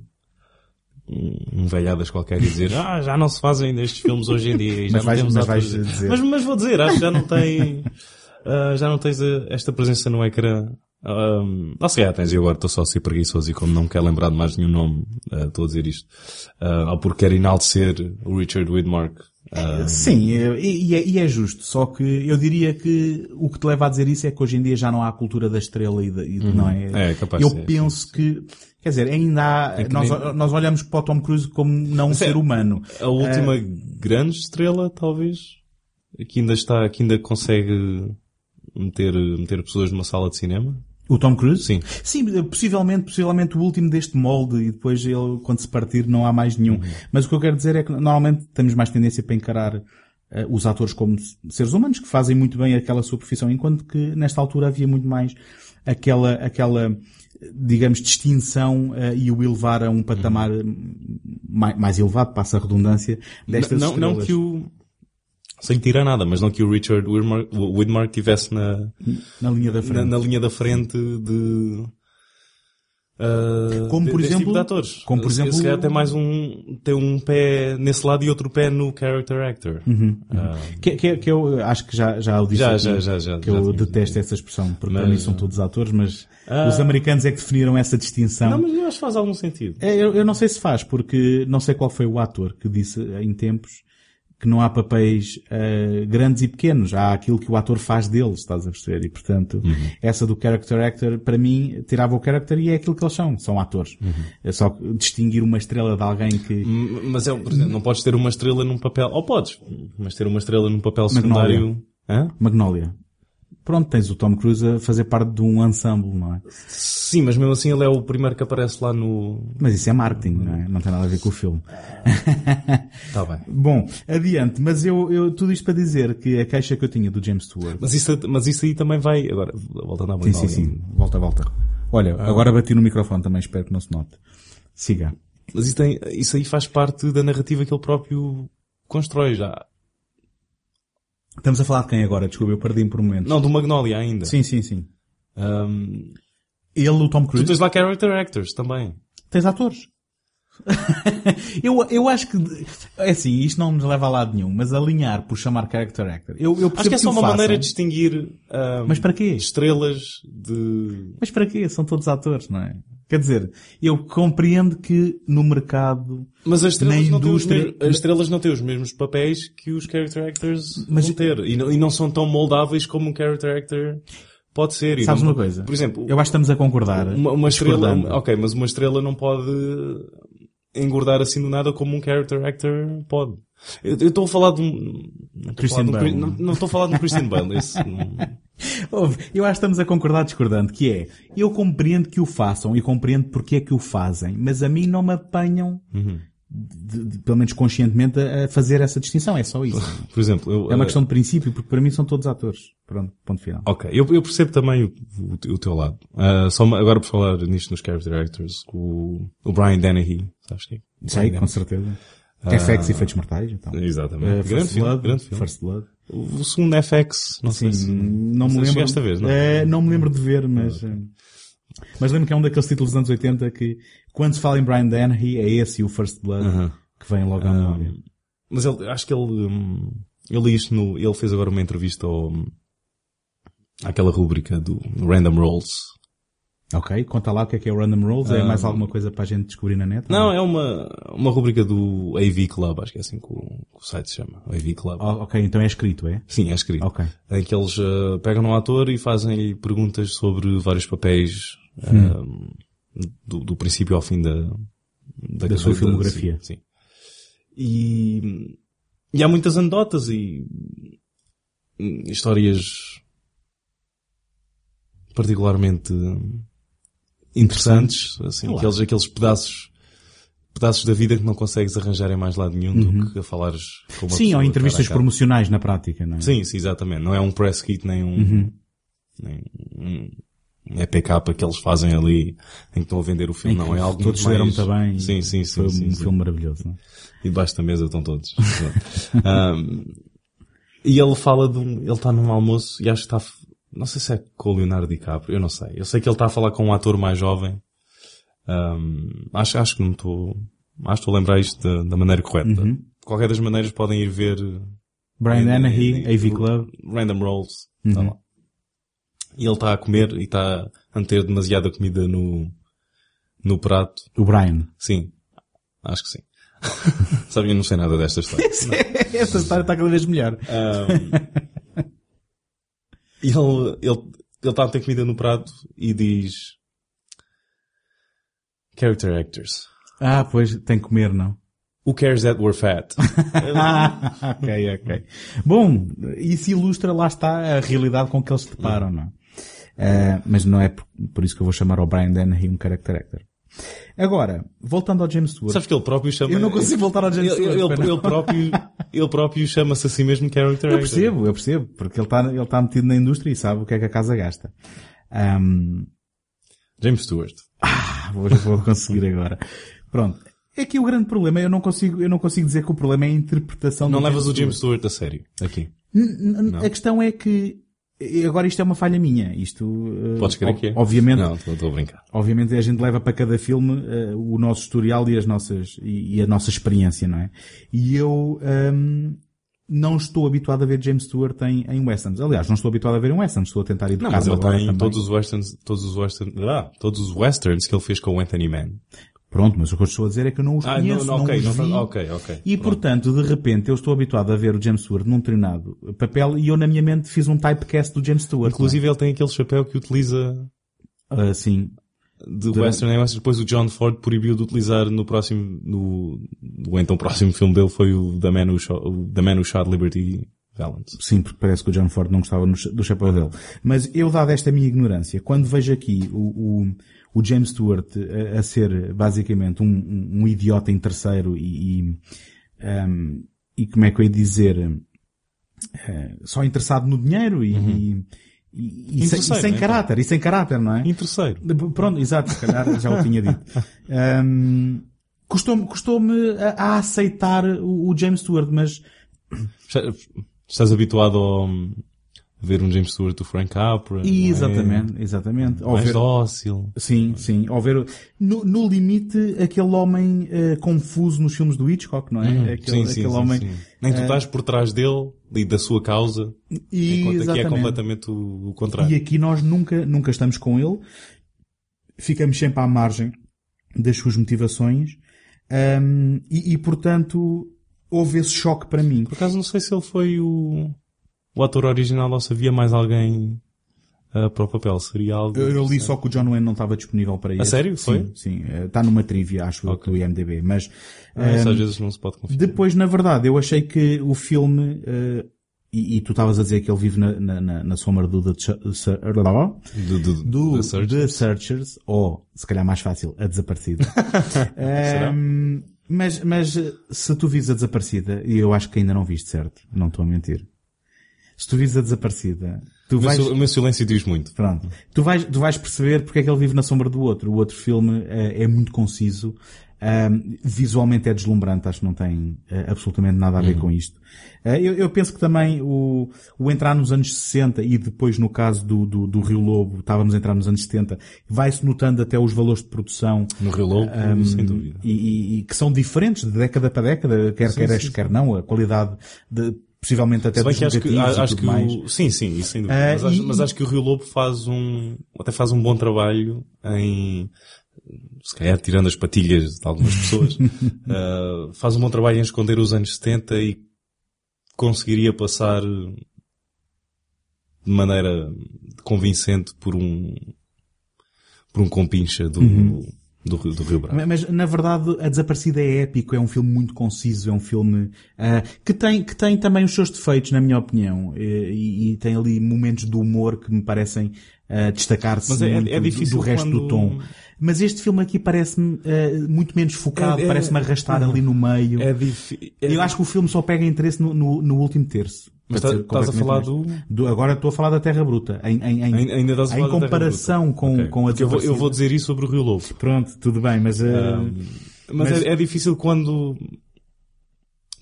um velhadas qualquer e dizer <laughs> ah, já não se fazem nestes filmes hoje em dia. <laughs> já mas, vais, mas, vais dizer. Mas, mas vou dizer, acho que já não tem, uh, <laughs> já não tens esta presença no ecrã um, não sei, tens e agora estou só a ser preguiçoso e como não quero lembrar de mais nenhum nome, uh, estou a dizer isto. Uh, ou porque quero enaltecer o Richard Widmark. Uh, Sim, e, e, é, e, é, justo. Só que eu diria que o que te leva a dizer isso é que hoje em dia já não há a cultura da estrela e, de, uhum. não é? É capaz Eu ser, penso que, quer dizer, ainda há, é nós, nem... nós olhamos para o Tom Cruise como não um ser humano. A última grande estrela, talvez, que ainda está, que ainda consegue meter, meter pessoas numa sala de cinema. O Tom Cruise? Sim. Sim, possivelmente, possivelmente o último deste molde e depois ele, quando se partir, não há mais nenhum. Uhum. Mas o que eu quero dizer é que normalmente temos mais tendência para encarar uh, os atores como seres humanos que fazem muito bem aquela sua profissão, enquanto que nesta altura havia muito mais aquela, aquela, digamos, distinção uh, e o elevar a um patamar uhum. mais, mais, elevado, passa a redundância, destas não, não, não que o, sem tirar nada, mas não que o Richard Widmark, Widmark tivesse na, Na linha da frente. na, na linha da frente de, uh, Como, por exemplo- tipo de atores. como, por exemplo- se calhar tem mais um, tem um pé nesse lado e outro pé no character actor. Uhum. Ah, Que, que, que eu acho que já, já o disse Já, aqui, já, já, já, que eu detesto essa expressão, porque para Mas- mim são todos atores, mas Ah. os americanos é que definiram essa distinção. não, mas eu acho que faz algum sentido. É, eu, eu não sei se faz, porque não sei qual foi o ator que disse em tempos que não há papéis eh, grandes e pequenos. Há aquilo que o ator faz deles, estás a perceber? E, portanto, essa do character actor, para mim, tirava o character e é aquilo que eles são. São atores. É só distinguir uma estrela de alguém que... Mas é, por exemplo, não podes ter uma estrela num papel, ou podes, mas ter uma estrela num papel Magnolia. secundário. Hã? Magnolia. Pronto, tens o Tom Cruise a fazer parte de um ensemble, não é? Sim, mas mesmo assim ele é o primeiro que aparece lá no. Mas isso é marketing, não é? Não tem nada a ver com o filme. <laughs> Tá bem. Bom, adiante. Mas eu, eu, tudo isto para dizer que a queixa que eu tinha do James Stewart Mas isso, mas isso aí também vai. Agora, voltando à Sim, sim, sim. Volta, volta. Olha, agora bati no microfone também, espero que não se note. Siga. Mas isso, tem, isso aí faz parte da narrativa que ele próprio constrói já. Estamos a falar de quem agora? Desculpa, eu perdi-me por um momento. Não, do Magnolia ainda. Sim, sim, sim. Ahm, Ele, o Tom tu Cruise. tens lá character actors também. Tens atores. <laughs> eu, eu acho que, é assim, isto não nos leva a lado nenhum, mas alinhar por chamar character actor. Eu, eu Acho que é só uma façam, maneira de distinguir ahm, Mas para quê? estrelas de. Mas para quê? São todos atores, não é? Quer dizer, eu compreendo que no mercado, Mas as estrelas, Na não têm os indústria- mesmos, as estrelas não têm os mesmos papéis que os character actors Mas- vão ter. E não, e não são tão moldáveis como um character actor pode ser. Sabes não- uma coisa? Por exemplo, Eu acho que estamos a concordar. uma, uma estrela, ok, mas uma estrela não pode engordar assim do nada como um character actor pode. Eu estou a falar de um... Não estou a Christian Bale, não? estou a falar de um Christian Bale. Esse, <laughs> Eu acho que estamos a concordar discordando, que é, eu compreendo que o façam e compreendo porque é que o fazem, mas a mim não me apanham, Uhum. de- de- pelo menos conscientemente, a fazer essa distinção. É só isso. <laughs> Por exemplo, eu, É uma eh, questão de princípio, porque para mim são todos atores. Pronto, ponto final. Ok, eu, eu percebo também o, o, o teu lado. Ah, só uma- agora por falar nisto nos character actors, o, o Brian Dennehy, sabes quem? Sei, com certeza. FX e Efeitos Mortais, então. Exatamente. Eh, grande First filme, Blood, grande filme. First Blood. O segundo FX, não sei Sim, se... não me lembro. chegaste a ver, não? Eh, não me lembro de ver, mas, eh, mas lembro que é um daqueles títulos dos anos 80 que, quando se fala em Brian Dennehy, é esse e o First Blood Aham. que vem logo à memória. Mas ele, acho que ele, hum, eu li isto no, ele fez agora uma entrevista ao, àquela rúbrica do Random Rolls. Ok, conta lá o que é que é o Random Rolls. É mais alguma coisa para a gente descobrir na net? Ah. Não, é uma, uma rúbrica do AV Club, acho que é assim que o, que o site se chama. AV Club. Oh, ok, então é escrito, é? Sim, é escrito. Ok. Em que eles uh, pegam um ator e fazem perguntas sobre vários papéis Hum. uh, do, do princípio ao fim da, da, Da sua filmografia. Sim. sim. E, e há muitas anedotas e hum, histórias particularmente interessantes, assim, Claro. aqueles, aqueles pedaços pedaços da vida que não consegues arranjar em mais lado nenhum do que a falares com uma Uhum. Sim, ou entrevistas promocionais na prática, não é? Sim, sim, exatamente. Não é um press kit nem um, Uhum. nem um EPK que eles fazem ali em que estão a vender o filme. Não, é algo todos muito deram mais... muito bem. Sim, sim, sim. Foi sim, um sim. filme maravilhoso, não é? E debaixo da mesa estão todos. <laughs> Um, e ele fala de um, ele está num almoço e acho que está, não sei se é com o Leonardo DiCaprio, eu não sei. Eu sei que ele está a falar com um ator mais jovem. Um, acho, acho que não estou, acho que estou a lembrar isto da, da maneira correta. Uhum. De qualquer das maneiras podem ir ver Brian em- Dennehy, em- AV Club. Random Rolls. Tá Uhum. lá. E ele está a comer e está a ter demasiada comida no, no prato. O Brian. Sim. Acho que sim. <laughs> Sabe, eu não sei nada desta história. <laughs> Essa história está cada vez melhor. Um, e ele, ele, ele está a ter comida no prato e diz Character actors. Ah, pois, tem que comer, não? Who cares that we're fat? <laughs> Ok, ok. Bom, isso ilustra, lá está, a realidade com que eles se deparam, não é? Ah, mas não é por, por isso que eu vou chamar ao Brian Dennehy um character actor. Agora, voltando ao James Stewart. Sabes que ele próprio chama... Eu não consigo voltar ao James ele, Stewart. ele, ele próprio, ele próprio chama-se a si mesmo character Eu percebo, eu percebo, porque ele está ele tá metido na indústria e sabe o que é que a casa gasta. Ahm, James Stewart. vou, vou conseguir agora. Pronto. É que o grande problema, eu não consigo, eu não consigo dizer que o problema é a interpretação Não levas o Stewart. James Stewart a sério, aqui. N- A questão é que, agora isto é uma falha minha, isto, eh, Podes crer que é? obviamente, Não, estou a brincar. obviamente a gente leva para cada filme eh, o nosso historial e as nossas, e, e a nossa experiência, não é? E eu, ehm, não estou habituado a ver James Stewart em, em westerns. Aliás, não estou habituado a ver em westerns, estou a tentar Não, educar-me mas ele tem todos os westerns, todos os westerns, ah, todos os westerns que ele fez com o Anthony Mann. Pronto, mas o que eu estou a dizer é que eu não os Ah, conheço, não, não, ok, os não, vi. tá- ok, ok. E Pronto. portanto, de repente, eu estou habituado a ver o James Stewart num determinado papel e eu na minha mente fiz um typecast do James Stewart. Inclusive ele tem aquele chapéu que utiliza não é? Ah, sim. de western western. Depois o John Ford proibiu de utilizar no próximo, no, no então próximo filme dele foi o The Man Who Shot, The Man Who Shot Liberty Valance. Sim, porque parece que o John Ford não gostava do chapéu dele. Mas eu, dada esta minha ignorância, quando vejo aqui o, o, o James Stewart a, a ser basicamente um, um, um idiota em terceiro e, e, um, e como é que eu ia dizer, eh, só interessado no dinheiro e, e, e- e sem, Interesseiro, sem né? caráter, e sem caráter, não é? Em terceiro. Pronto, exato, se calhar já o tinha dito. <laughs> Custou-me custou-me a, a aceitar o, o James Stewart, mas Estás habituado a, a ver um James Stewart do Frank Capra? não é? exatamente, exatamente. Mais ver- dócil. sim, sim. Ao ver, no, no limite, aquele homem eh, confuso nos filmes do Hitchcock, não é? Aquele, Sim, sim, aquele sim, homem. sim. Nem tu estás por trás dele e da sua causa, E, enquanto aqui é exatamente. completamente o, o contrário. E aqui nós nunca, nunca estamos com ele. Ficamos sempre à margem das suas motivações. Ahm, e, e, portanto, houve esse choque para mim. Por acaso não sei se ele foi o, o ator original ou se havia mais alguém ah, para o papel. Seria algo... Eu, eu li só que o John Wayne não estava disponível para isso. sério? Foi? Sim, sim. Eh, Está numa trivia, acho eu, Ok. do IMDB. Mas, Ah, às vezes não se pode confiar. depois, na verdade, eu achei que o filme, eh, e, e tu estavas a dizer que ele vive na, na, na, na sombra do The, Ser- Do, do, do da Search. The Searchers, ou, se calhar mais fácil, A Desaparecida. <laughs> Ahm, mas, mas, eh, se tu vis A Desaparecida, e eu acho que ainda não viste, certo? Não estou a mentir. Se tu A Desaparecida, tu O meu vais... O meu silêncio diz muito. Pronto. Tu vais, tu vais perceber porque é que ele vive na sombra do outro. O outro filme eh, é muito conciso. Visualmente é deslumbrante, acho que não tem eh, absolutamente nada a ver com isto. Eh, eu, eu penso que também o, o entrar nos anos 60 e depois no caso do, do, do Rio Lobo, estávamos a entrar nos anos 70, vai-se notando até os valores de produção No Rio Lobo, Ahm, sem dúvida. E, e- e que são diferentes de década para década, quer Sim, queiras, sim, quer não, a qualidade de, possivelmente até dos acho que, acho que mais. o, sim, sim, isso sem dúvida. Ah, mas, acho, e- mas acho que o Rio Lobo faz um, até faz um bom trabalho em, se calhar tirando as patilhas de algumas pessoas, <laughs> ah, faz um bom trabalho em esconder os anos 70 e conseguiria passar de maneira convincente por um, por um compincha do, Uhum. Do, Rio- do Rio Bravo. Mas, mas, na verdade, A Desaparecida é épico, é um filme muito conciso, é um filme ah, que, tem, que tem também os seus defeitos, na minha opinião, e, e- tem ali momentos de humor que me parecem ah, destacar-se é- é do- do resto do quando- tom. Mas este filme aqui parece-me ah, muito menos focado, É- é- parece-me arrastar ali no meio. É difícil. Eu acho que o filme só pega interesse no, no, no último terço. Mas tá- ser estás a falar do... honesto. Agora estou a falar da Terra Bruta. Em, em, em, Ainda estás a em falar Terra comparação Bruta. com, Ok. com a eu vou, eu vou dizer isso sobre o Rio Lobo. Pronto, tudo bem, mas... ah, Mas, Mas- É, é difícil quando,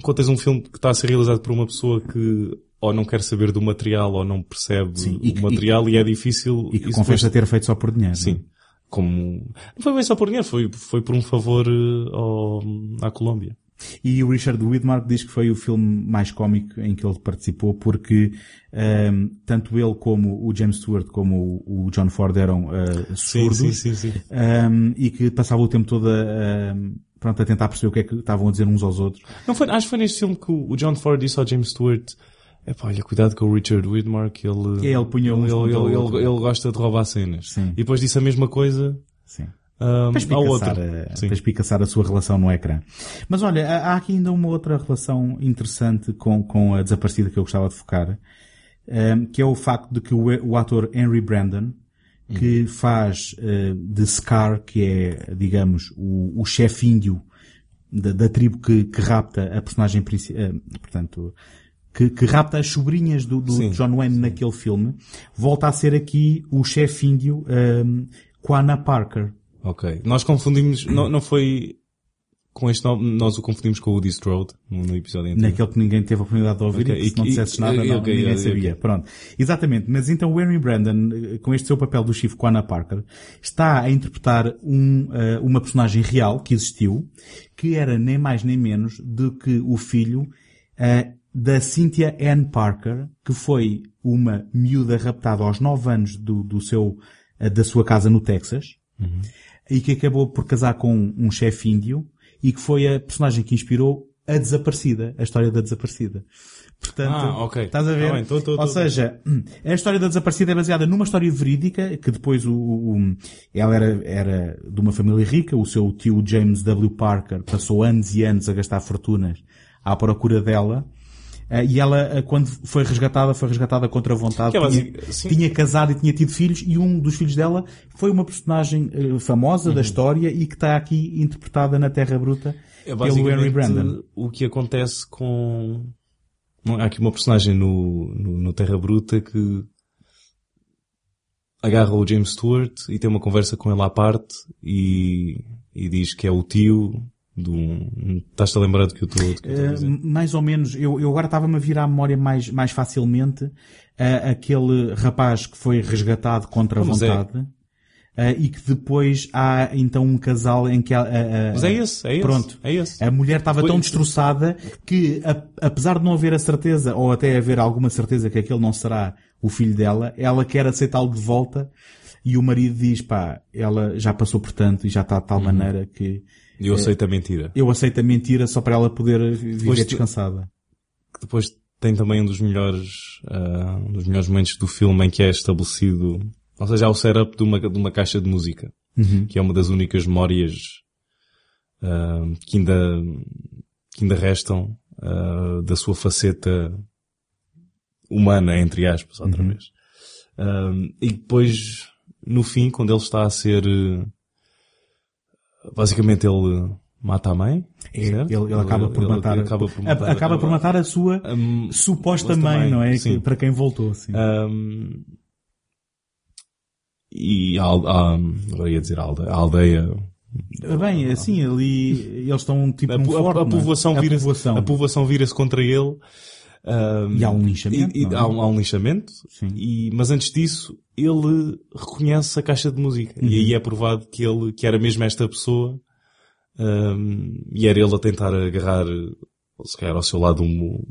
quando tens um filme que está a ser realizado por uma pessoa que ou não quer saber do material ou não percebe Sim, e o material e, é difícil. e que confessa depois- ter feito só por dinheiro. Sim. Como, não foi bem só por dinheiro, foi, foi por um favor eh, ao, à Colômbia. E o Richard Widmark diz que foi o filme mais cómico em que ele participou porque ahm, tanto ele como o James Stewart como o, o John Ford eram Sim, surdos sim, sim, sim. ahm, e que passava o tempo todo a, ahm, pronto, a tentar perceber o que é que estavam a dizer uns aos outros. Não foi, acho que foi neste filme que o John Ford disse ao James Stewart Epá, olha, cuidado com o Richard Widmark, ele, Que ele punha ele, ele, ele, ele gosta de roubar cenas. Sim. E depois disse a mesma coisa Sim. Um, Para ao outro. espicaçar, a, Sim. espicaçar a sua relação no ecrã. Mas olha, há aqui ainda uma outra relação interessante com, com a desaparecida que eu gostava de focar, ehm, que é o facto de que o, o ator Henry Brandon, que faz eh, de Scar, que é, digamos, o, o chefe índio da, da tribo que, que rapta a personagem principal, portanto, que, que rapta as sobrinhas do, do Sim, John Wayne naquele filme, volta a ser aqui o chefe índio ehm, Quana Parker. Ok. Nós confundimos, não, não foi com este nome, nós o confundimos com o Strode, no, episódio anterior. Naquele que ninguém teve a oportunidade de ouvir Ok, e que se não dissesses nada, não, ok, ninguém sabia. Pronto. Exatamente. Mas então o Henry Brandon, eh, com este seu papel do Chief Quanah Parker, está a interpretar um, eh, uma personagem real que existiu, que era nem mais nem menos do que o filho eh, da Cynthia Ann Parker, que foi uma miúda raptada aos 9 anos do, do seu, da sua casa no Texas, e que acabou por casar com um chefe índio e que foi a personagem que inspirou a Desaparecida, a história da Desaparecida. Portanto, Ah, ok. estás a ver? Tá bem, tô, tô, Ou tô. seja, a história da Desaparecida é baseada numa história verídica que depois o- o- ela era, era de uma família rica, o seu tio James W. Parker passou anos e anos a gastar fortunas à procura dela. Eh, E ela, eh, quando foi resgatada, foi resgatada contra a vontade. É tinha, tinha casado e tinha tido filhos e um dos filhos dela foi uma personagem eh, famosa Uhum. da história e que está aqui interpretada na Terra Bruta É pelo Henry basicamente Brandon. o que acontece com... Há aqui uma personagem no, no, no Terra Bruta que agarra o James Stewart e tem uma conversa com ele à parte e, e diz que é o tio um... Estás-te a lembrar do que eu estou do a Eh, dizer? mais ou menos, eu, eu agora estava-me a vir à memória mais, mais facilmente eh, aquele rapaz que foi resgatado contra a é- vontade eh, e que depois há então um casal em que a, a- a- Mas é esse, é esse. Pronto. É esse. A mulher estava Foi- tão destroçada que, a- apesar de não haver a certeza, ou até haver alguma certeza que aquele não será o filho dela, ela quer aceitá-lo de volta e o marido diz, pá, ela já passou por tanto e já está de Uhum. tal maneira que eu aceito a mentira. eu aceito a mentira só para ela poder viver Depois descansada. que depois tem também um dos melhores, ah, um dos melhores momentos do filme em que é estabelecido, ou seja, há o setup de uma, de uma caixa de música, Uhum. que é uma das únicas memórias ah, que ainda, que ainda restam ah, da sua faceta humana, entre aspas, outra Uhum. vez. E depois, no fim, quando ele está a ser, basicamente ele mata a mãe, É, ele, ele acaba por ele matar, acaba por a- matar, acaba por matar a sua Hum, suposta mãe, mãe, não é? sim. Para quem voltou, sim. Um, e a, a, agora ia dizer a aldeia, a aldeia Bem, assim, ali eles estão tipo a, num a- forte, a é? povoação a povoação. a povoação vira-se contra ele. Um, E há um linchamento, e- é? há, um, há um linchamento. E, mas antes disso, ele reconhece a caixa de música. Uhum. E aí é provado que ele, que era mesmo esta pessoa. um, e era ele a tentar agarrar, se calhar ao seu lado, um,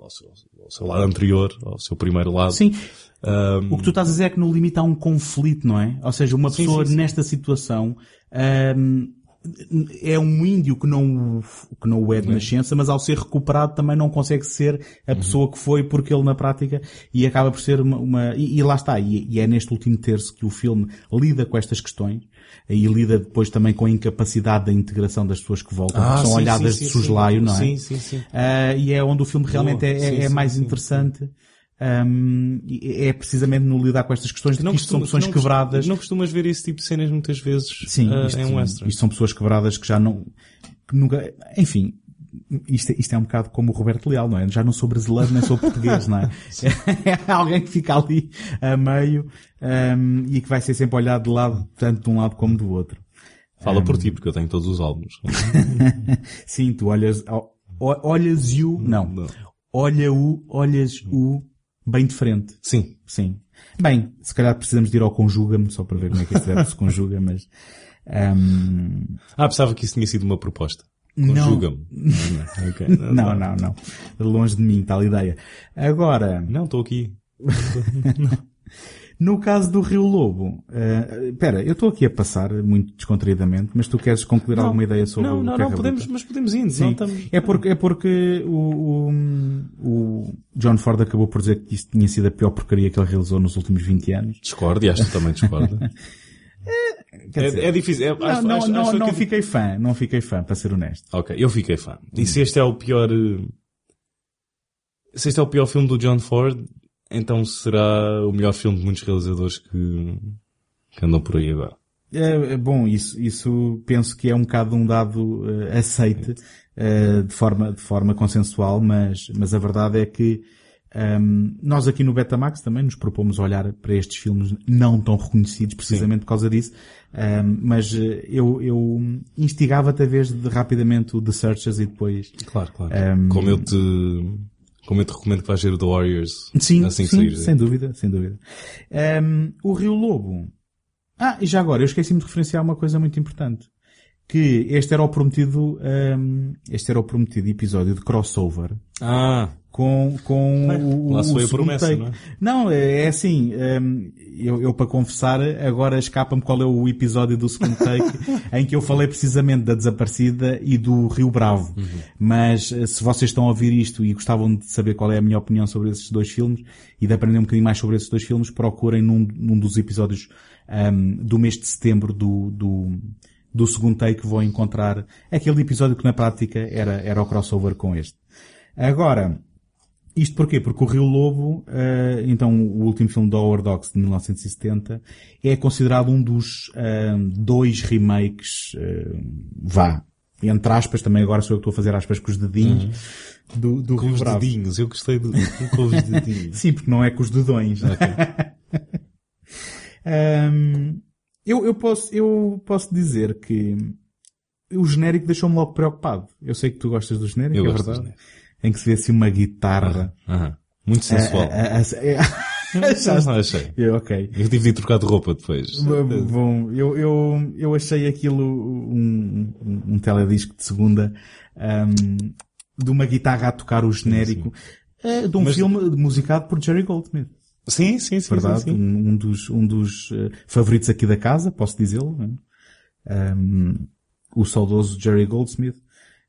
ao seu, ao seu lado anterior, ao seu primeiro lado. Sim, Um, o que tu estás a dizer é que no limite há um conflito, não é? Ou seja, uma pessoa sim, sim. nesta situação ahm, é um índio que não, o- que não o é de nascença, mas ao ser recuperado também não consegue ser Uhum. a pessoa que foi porque ele na prática e acaba por ser uma, uma- e, e lá está, e, e é neste último terço que o filme lida com estas questões e lida depois também com a incapacidade da integração das pessoas que voltam, Ah, que são sim, olhadas sim, de sim, soslaio, não é? Sim, sim, sim. Ah, e é onde o filme realmente Boa. é, é- é mais interessante. E é precisamente no lidar com estas questões de que isto são costuma- pessoas não quebradas. Não costumas ver esse tipo de cenas muitas vezes Sim, ah, isto, em um western. isto são pessoas quebradas que já não, que nunca, enfim, isto, isto é um bocado como o Roberto Leal, não é? Já não sou brasileiro nem sou português, não é? <laughs> É alguém que fica ali a meio ahm, e que vai ser sempre olhado de lado, tanto de um lado como do outro. Fala por ti, porque eu tenho todos os álbuns. <laughs> Sim, tu olhas, o- olhas o, não, Não. olha o, olhas o bem de frente. Sim. Sim. Bem, se calhar precisamos de ir ao Conjuga-me só para ver como é que este verbo se conjuga, <laughs> mas... ahm, Ah, pensava que isso tinha sido uma proposta. Conjuga-me. Não, <laughs> ok. não, não, não. Longe de mim, tal ideia. Agora, Não, estou aqui. <laughs> no caso do Rio Lobo, eh, espera, eu estou aqui a passar muito descontraídamente, mas tu queres concluir Não. alguma ideia sobre não, o não, Terra não, podemos, Bruta? mas podemos ir. Sim. Não estamos... É porque, é porque o, o, o John Ford acabou por dizer que isso tinha sido a pior porcaria que ele realizou nos últimos 20 anos. Discordo, e acho que também. <laughs> Quer dizer, é, é difícil. É, não, acho, não, acho, não, acho não que- fiquei fã, não fiquei fã, para ser honesto. Ok, eu fiquei fã. E se este é o pior... eh, Se este é o pior filme do John Ford, então será o melhor filme de muitos realizadores que, que andam por aí agora. É, é bom, isso, isso penso que é um bocado um dado eh, aceite eh, de forma, de forma consensual, mas, mas a verdade é que Um, nós aqui no Betamax também nos propomos olhar para estes filmes não tão reconhecidos precisamente Sim. por causa disso, um, mas eh, eu, eu instigava-te a vez de rapidamente o The Searchers e depois... Claro, claro. Um, como eu te, como eu te recomendo que vais ver o The Warriors sim, assim sim, sair. sem dúvida, sem dúvida. o Rio Lobo. Ah, e já agora, eu esqueci-me de referenciar uma coisa muito importante que este era o prometido, um, este era o prometido episódio de crossover. Ah. Com, com o, Lá o, foi a promessa, take. não é? Não, é, é assim, um, eu, eu para confessar, agora escapa-me qual é o episódio do segundo take <laughs> em que eu falei precisamente da desaparecida e do Rio Bravo. Uhum. Mas eh, se vocês estão a ouvir isto e gostavam de saber qual é a minha opinião sobre esses dois filmes e de aprender um bocadinho mais sobre esses dois filmes, procurem num, num dos episódios um, do mês de setembro do, do, do segundo take vou encontrar aquele episódio que na prática era, era o crossover com este. Agora, isto porquê? Porque o Rio Lobo, uh, então o último filme do Howard Hawks de 1970, é considerado um dos uh, dois remakes, uh, vá, entre aspas, também agora sou eu que estou a fazer aspas com os dedinhos, uhum. do, do com Rio os Bravo. dedinhos, eu gostei do, com os <laughs> dedinhos. Sim, porque não é com os dedões. Okay. <laughs> um, eu, eu, posso, eu posso dizer que o genérico deixou-me logo preocupado. Eu sei que tu gostas do genérico, eu é gosto verdade. Em que se vê assim uma guitarra. Muito sensual. Já <laughs> achei. Eu, ok. Eu tive de trocar de roupa depois. Bom, eu, eu, eu achei aquilo um, um, um teledisco de segunda um, de uma guitarra a tocar o genérico sim, sim. de um Mas... filme musicado por Jerry Goldsmith. Sim, sim, sim. Verdade? Sim, sim. Um, dos, um dos uh, favoritos aqui da casa, posso dizê-lo. Um, o saudoso Jerry Goldsmith,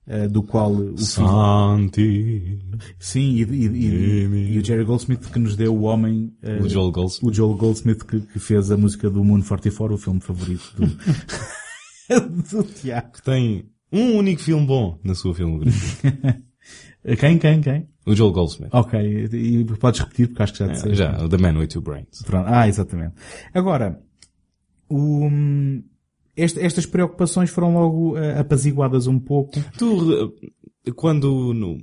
uh, do qual o Santi. Sim, e, e, e, e, o Jerry Goldsmith que nos deu o homem, uh, o Joel Goldsmith, o Joel Goldsmith que, que, fez a música do Moon 44, o filme favorito do, <laughs> do Tiago. Que tem um único filme bom na sua filmografia. <laughs> quem, quem, quem? O Joel Goldsmith. Ok, e podes repetir porque acho que já te sei. Já, The Man with Two Brains. Pronto. Ah, exatamente. Agora, o, este, estas preocupações foram logo uh, apaziguadas um pouco. Tu, quando no,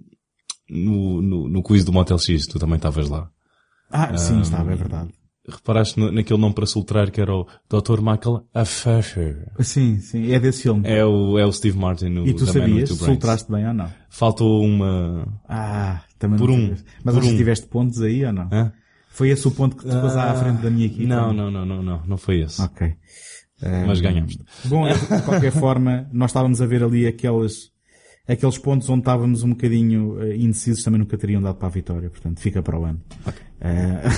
no, no, no quiz do Motel X, tu também estavas lá. Ah, sim, um, estava, é verdade. Reparaste naquele nome para soltar que era o Dr. Michael Affair. Sim, sim, é desse filme. É o, é o Steve Martin no E tu sabias, soltaste bem ou não? Faltou uma... Ah, também por não um. Mas por um. um. tiveste pontos aí ou não? Hã? Foi esse o ponto que te pôs à frente da minha equipe? Não, não, não, não, não, não foi esse. Ok. Mas ganhamos. Bom, de qualquer <laughs> forma, nós estávamos a ver ali aqueles, aqueles pontos onde estávamos um bocadinho uh, indecisos também nunca teriam dado para a vitória, portanto fica para o ano.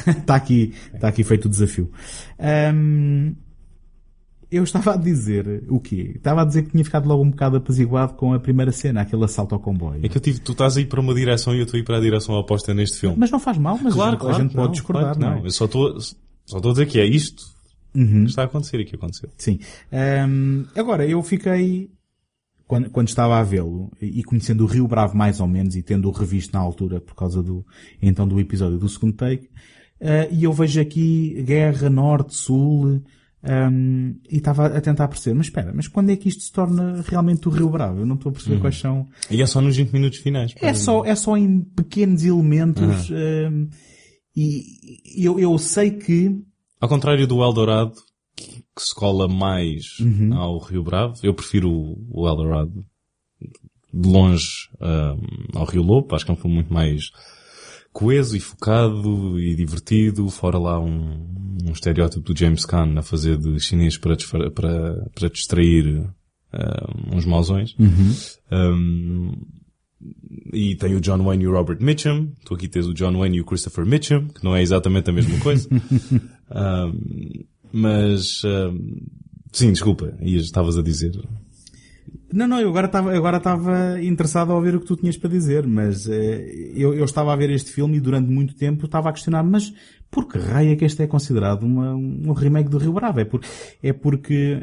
Está <laughs> aqui, está aqui feito o desafio. Um, eu estava a dizer o quê? Estava a dizer que tinha ficado logo um bocado apaziguado com a primeira cena, aquele assalto ao comboio. É que eu tive, tu estás a ir para uma direção e eu estou a ir para a direção oposta neste filme. Mas não faz mal, mas claro, a gente, claro, a gente não, pode discordar, claro, não, é? Eu só estou, só estou a dizer que é isto Uhum. que está a acontecer e que aconteceu. Sim. Um, agora, eu fiquei, quando, quando estava a vê-lo, e conhecendo o Rio Bravo mais ou menos, e tendo-o revisto na altura por causa do, então do episódio do segundo take, uh, e eu vejo aqui guerra norte, sul, um, e estava a tentar perceber, mas espera, mas quando é que isto se torna realmente o Rio Bravo? Eu não estou a perceber Uhum. quais são. E é só nos 20 minutos finais. É só, é só em pequenos elementos, um, e eu, eu sei que, Ao contrário do Eldorado, que se cola mais Uhum. ao Rio Bravo, eu prefiro o, Eldorado de longe um, ao Rio Lobo. Acho que é um filme muito mais coeso e focado e divertido. Fora lá um, um estereótipo do James Caan a fazer de chinês para, para, para distrair um, uns mausões. Um, e tem o John Wayne e o Robert Mitchum. Tu aqui tens o John Wayne e o Christopher Mitchum, que não é exatamente a mesma coisa. <laughs> Um, mas, um, sim, desculpa, estavas a dizer. Não, não, eu agora estava, agora estava interessado a ouvir o que tu tinhas para dizer, mas eh, eu, eu estava a ver este filme e durante muito tempo estava a questionar, mas por que raio é que este é considerado uma, um remake do Rio Bravo? É, por, é porque,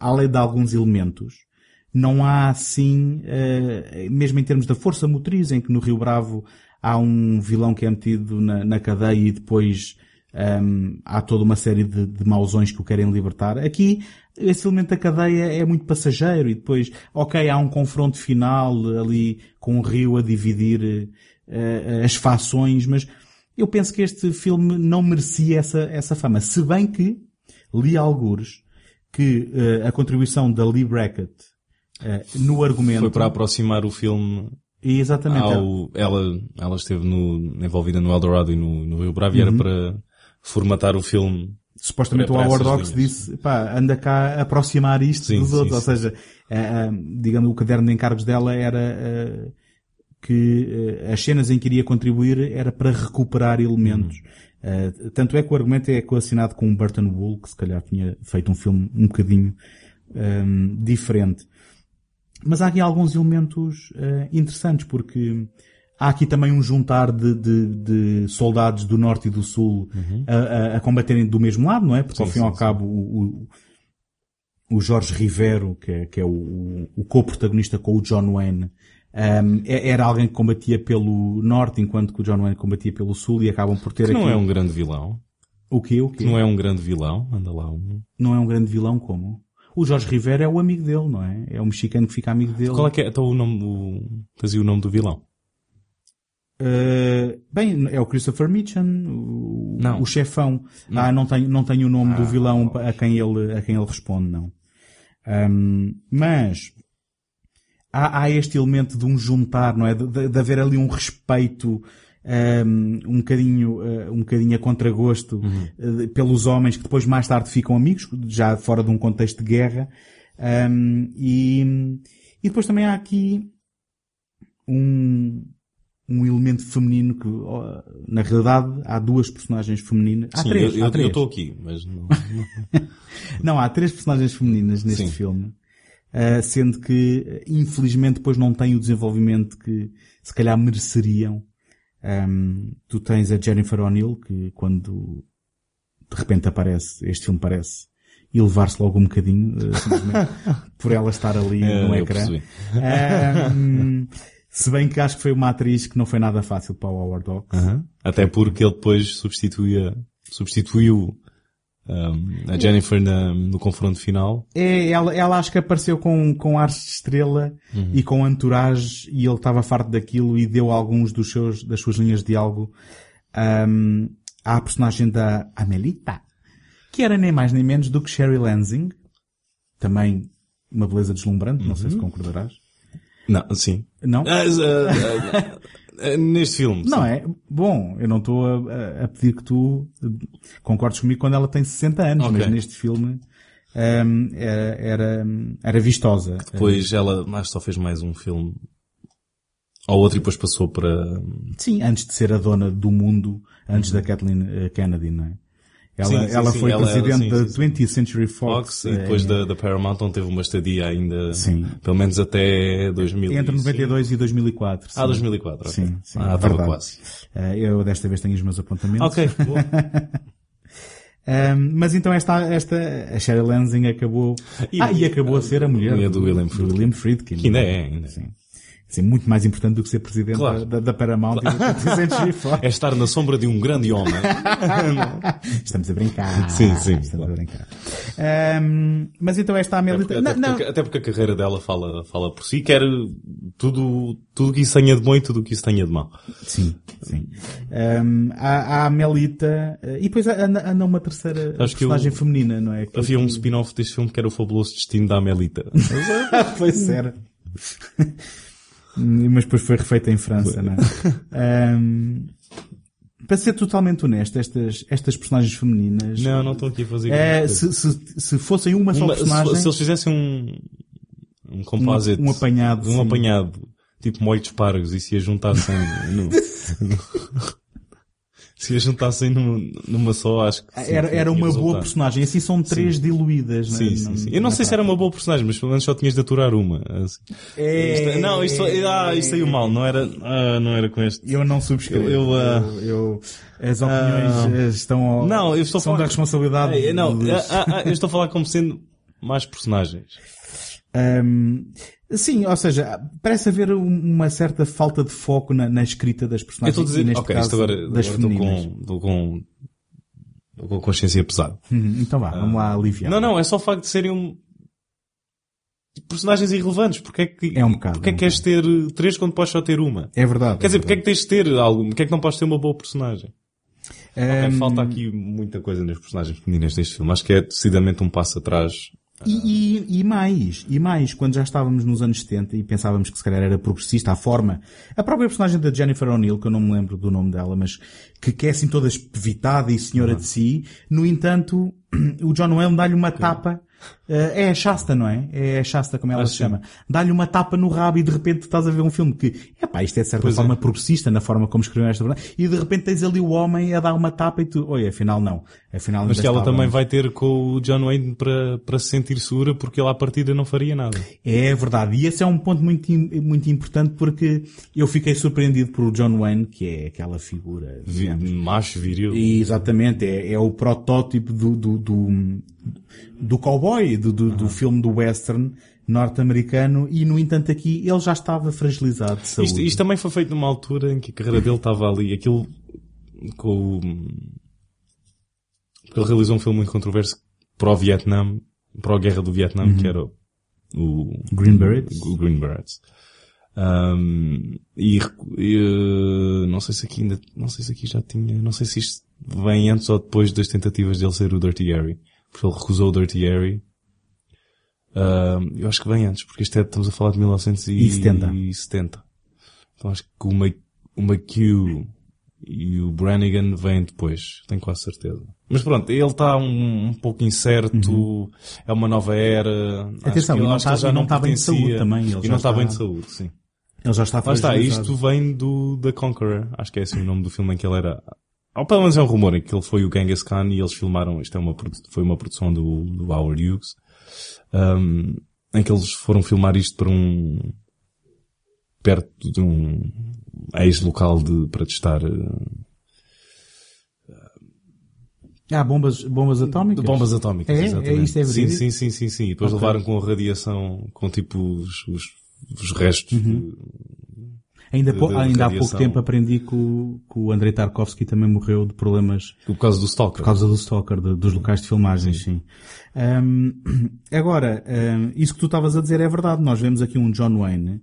além de alguns elementos, não há assim, eh, mesmo em termos da força motriz, em que no Rio Bravo há um vilão que é metido na, na cadeia e depois Um, há toda uma série de, de mausões que o querem libertar. Aqui, esse elemento da cadeia é muito passageiro e depois, ok, há um confronto final ali com o rio a dividir uh, as fações, mas eu penso que este filme não merecia essa, essa fama. Se bem que li algures que uh, a contribuição da Lee Brackett uh, no argumento... Foi para aproximar o filme Exatamente. Ao, ela, ela esteve no, envolvida no Eldorado e no, no Rio Bravo e era para formatar o filme. Supostamente o Howard Hawks disse, pá, anda cá a aproximar isto sim, dos outros. Sim. Ou seja, digamos, o caderno de encargos dela era que as cenas em que iria contribuir era para recuperar elementos. Uhum. tanto é que o argumento é coacionado com o Burton Bull, que se calhar tinha feito um filme um bocadinho um, diferente. Mas há aqui alguns elementos uh, interessantes, porque há aqui também um juntar de, de, de soldados do norte e do sul uhum. a, a, a, combaterem do mesmo lado, não é? Porque sim, ao fim e ao cabo o, o, Jorge Rivero, que é, que é o, o co-protagonista com o John Wayne, um, é, era alguém que combatia pelo norte, enquanto que o John Wayne combatia pelo sul e acabam por ter que aqui... não é um grande vilão. O quê? O quê? Que não é um grande vilão. Anda lá um... Não é um grande vilão como? O Jorge Rivera é o amigo dele, não é? É o mexicano que fica amigo dele. Qual é que é, então o nome, o, fazia o nome do vilão? Uh, bem, é o Christopher Mitchell, o, não. o chefão. Não. Ah, não tenho, não tenho o nome ah, do vilão a quem ele, a quem ele responde, não. Um, mas, há, há, este elemento de um juntar, não é? De, de, de haver ali um respeito, um, um bocadinho, uh, um bocadinho a contragosto uhum. uh, pelos homens que depois mais tarde ficam amigos, já fora de um contexto de guerra. Um, e, e depois também há aqui um, um elemento feminino que, na realidade, há duas personagens femininas. Há Sim, três. Eu, há três. eu estou aqui, mas não. <laughs> não, há três personagens femininas neste Sim. filme. Uh, sendo que, infelizmente, depois não têm o desenvolvimento que se calhar mereceriam. Um, tu tens a Jennifer O'Neill, que quando de repente aparece, este filme parece, e levar-se logo um bocadinho, uh, <laughs> por ela estar ali é, no ecrã. Um, se bem que acho que foi uma atriz que não foi nada fácil para o Howard Hawks. Uhum. Até porque ele depois substituía, substituiu um, a Jennifer na, no confronto final. É, ela, ela acho que apareceu com, com ars de estrela uhum. e com entourage e ele estava farto daquilo e deu alguns dos seus, das suas linhas de diálogo um, à personagem da Amelita, que era nem mais nem menos do que Sherry Lansing, também uma beleza deslumbrante, uhum. não sei se uhum. concordarás. Não, sim. Não? Uh, uh, eh, neste filme. Não sim. é? Bom, eu não estou a, a, pedir que tu concordes comigo quando ela tem 60 anos, okay. mas neste filme um, ehm, era, era, era vistosa. Depois ela mais só fez mais um filme ou outro e depois passou para... Sim, antes de ser a dona do mundo, antes uhum. da Kathleen eh, Kennedy, não é? Ela, sim, sim, ela foi ela, presidente ela, da 20th Century Fox. Fox e depois é, da, da Paramount onde teve uma estadia ainda, sim. pelo menos até 2000. Entre 92 e 2004. Ah, 2004. Okay. Sim, sim. Ah, estava quase. Uh, eu desta vez tenho os meus apontamentos. Ok, boa. Um, <laughs> mas então esta, esta, a Sheryl Lansing acabou, e, ah, e acabou a ser a mulher, mulher do, do William Friedkin. William Friedkin. Que ainda é, ainda. Sim ser muito mais importante do que ser presidente claro. da, da, Paramount claro. e <laughs> É estar na sombra de um grande homem. <laughs> Estamos a brincar. Sim, sim. Estamos claro. a brincar. Um, mas então esta Amélia... Até, até, porque, até porque a carreira dela fala, fala por si, quer tudo, tudo que isso tenha de bom e tudo que isso tenha de mau. Sim, sim. Um, há, há a Amelita, e depois anda, anda uma terceira Acho personagem eu, feminina, não é? Que havia um spin-off deste filme que era o fabuloso destino da Amelita. <laughs> pois era. Mas depois foi refeita em França, não é? <laughs> Um, para ser totalmente honesto, estas, estas personagens femininas. Não, não estou aqui a fazer é, se, se, se fossem uma, só personagem. Se, se, eles fizessem um, um composite. Um, um apanhado. Um sim. apanhado. Tipo molho de espargos e se a juntassem no, no, se a juntassem num, numa só, acho que. Sim, era era uma boa personagem. Assim são três sim. diluídas, né? sim, sim, sim. Eu não sei se era uma boa personagem, mas pelo menos só tinhas de aturar uma. Assim. É, isto, não, isto, ah, isto saiu mal. Não era, ah, não era com este. Eu não subscrevo. Eu, eu, uh, eu, eu as opiniões uh, estão ao, não, eu estou são falar, da responsabilidade. É, não, ah, ah, eu estou a falar como sendo mais personagens. Um, sim, ou seja, parece haver uma certa falta de foco na, na escrita das personagens. Eu estou a dizer, ok, caso, agora, das agora estou com, estou com a consciência pesada. Uhum, Então vá, vamos lá aliviar. Não, não, é só o facto de serem um... personagens irrelevantes. Porque é que, É um bocado, porque é é um que queres ter três quando podes só ter uma? É verdade. Quer dizer, é porque é que tens de ter algo? Porque é que não podes ter uma boa personagem? verdade. Ok, Hum, falta aqui muita coisa nas personagens femininas deste filme. Acho que é decididamente um passo atrás. E, e- e mais, e mais, quando já estávamos nos anos 70 e pensávamos que se calhar era progressista a forma, a própria personagem da Jennifer O'Neill, que eu não me lembro do nome dela, mas que, que é assim toda espevitada e senhora de si, no entanto, <clears throat> o John Wayne dá-lhe uma tapa, é a Shasta, não é? É a Shasta, como ela Ah, se chama. Dá-lhe uma tapa no rabo e de repente estás a ver um filme que, epá, isto é de certa Pois é. forma progressista na forma como escreveram esta verdade, e de repente tens ali o homem a dar uma tapa e tu, oi, afinal não. Afinal Mas que ela também vai ter com o John Wayne para, para se sentir segura porque ele à partida não faria nada. É verdade. E esse é um ponto muito, muito importante porque eu fiquei surpreendido por John Wayne, que é aquela figura, Vi- macho, viril. E, exatamente, é, é o protótipo do, do, do, do cowboy, do, do, do filme do western norte-americano e, no entanto, aqui ele já estava fragilizado de saúde. Isto, isto também foi feito numa altura em que a carreira dele estava ali. Aquilo com o... Porque ele realizou um filme muito controverso para o Vietnã, para a guerra do Vietnã, que era o Green Berets. o Green Berets. Um, e, e, não sei se aqui ainda, não sei se aqui já tinha, não sei se isto vem antes ou depois das tentativas dele ser o Dirty Harry. Porque ele recusou o Dirty Harry. Um, eu acho que vem antes, porque isto é, estamos a falar de 1970. E 70. Então acho que o, Ma o McHugh e o Brannigan vêm depois, tenho quase certeza. Mas pronto, ele está um, um pouco incerto, é uma nova era. Uhum. Atenção, ele- não está- já não está bem de saúde também, ele E já não está bem de saúde, sim. Ele já está Lá está, isto vem do The Conqueror. Acho que é assim o nome do filme em que ele era. Ou pelo menos é um rumor em que ele foi o Genghis Khan e eles filmaram. Isto é uma, foi uma produção do, do Howard Hughes. um, em que eles foram filmar isto para um. perto de um ex-local de, para testar. uh, Ah, bombas, bombas atómicas? bombas atómicas, É? É exatamente. isto é sim, sim, sim, sim, sim. E depois Ok. levaram com a radiação, com tipo os, os, os restos Uhum. Ainda, de- pou- de ainda há pouco tempo aprendi que o, que o Andrei Tarkovsky também morreu de problemas por causa do Stalker. Por causa do stalker, de- dos locais de filmagem, sim. Ahm, <clears throat> agora, ahm, isso que tu estavas a dizer é verdade. Nós vemos aqui um John Wayne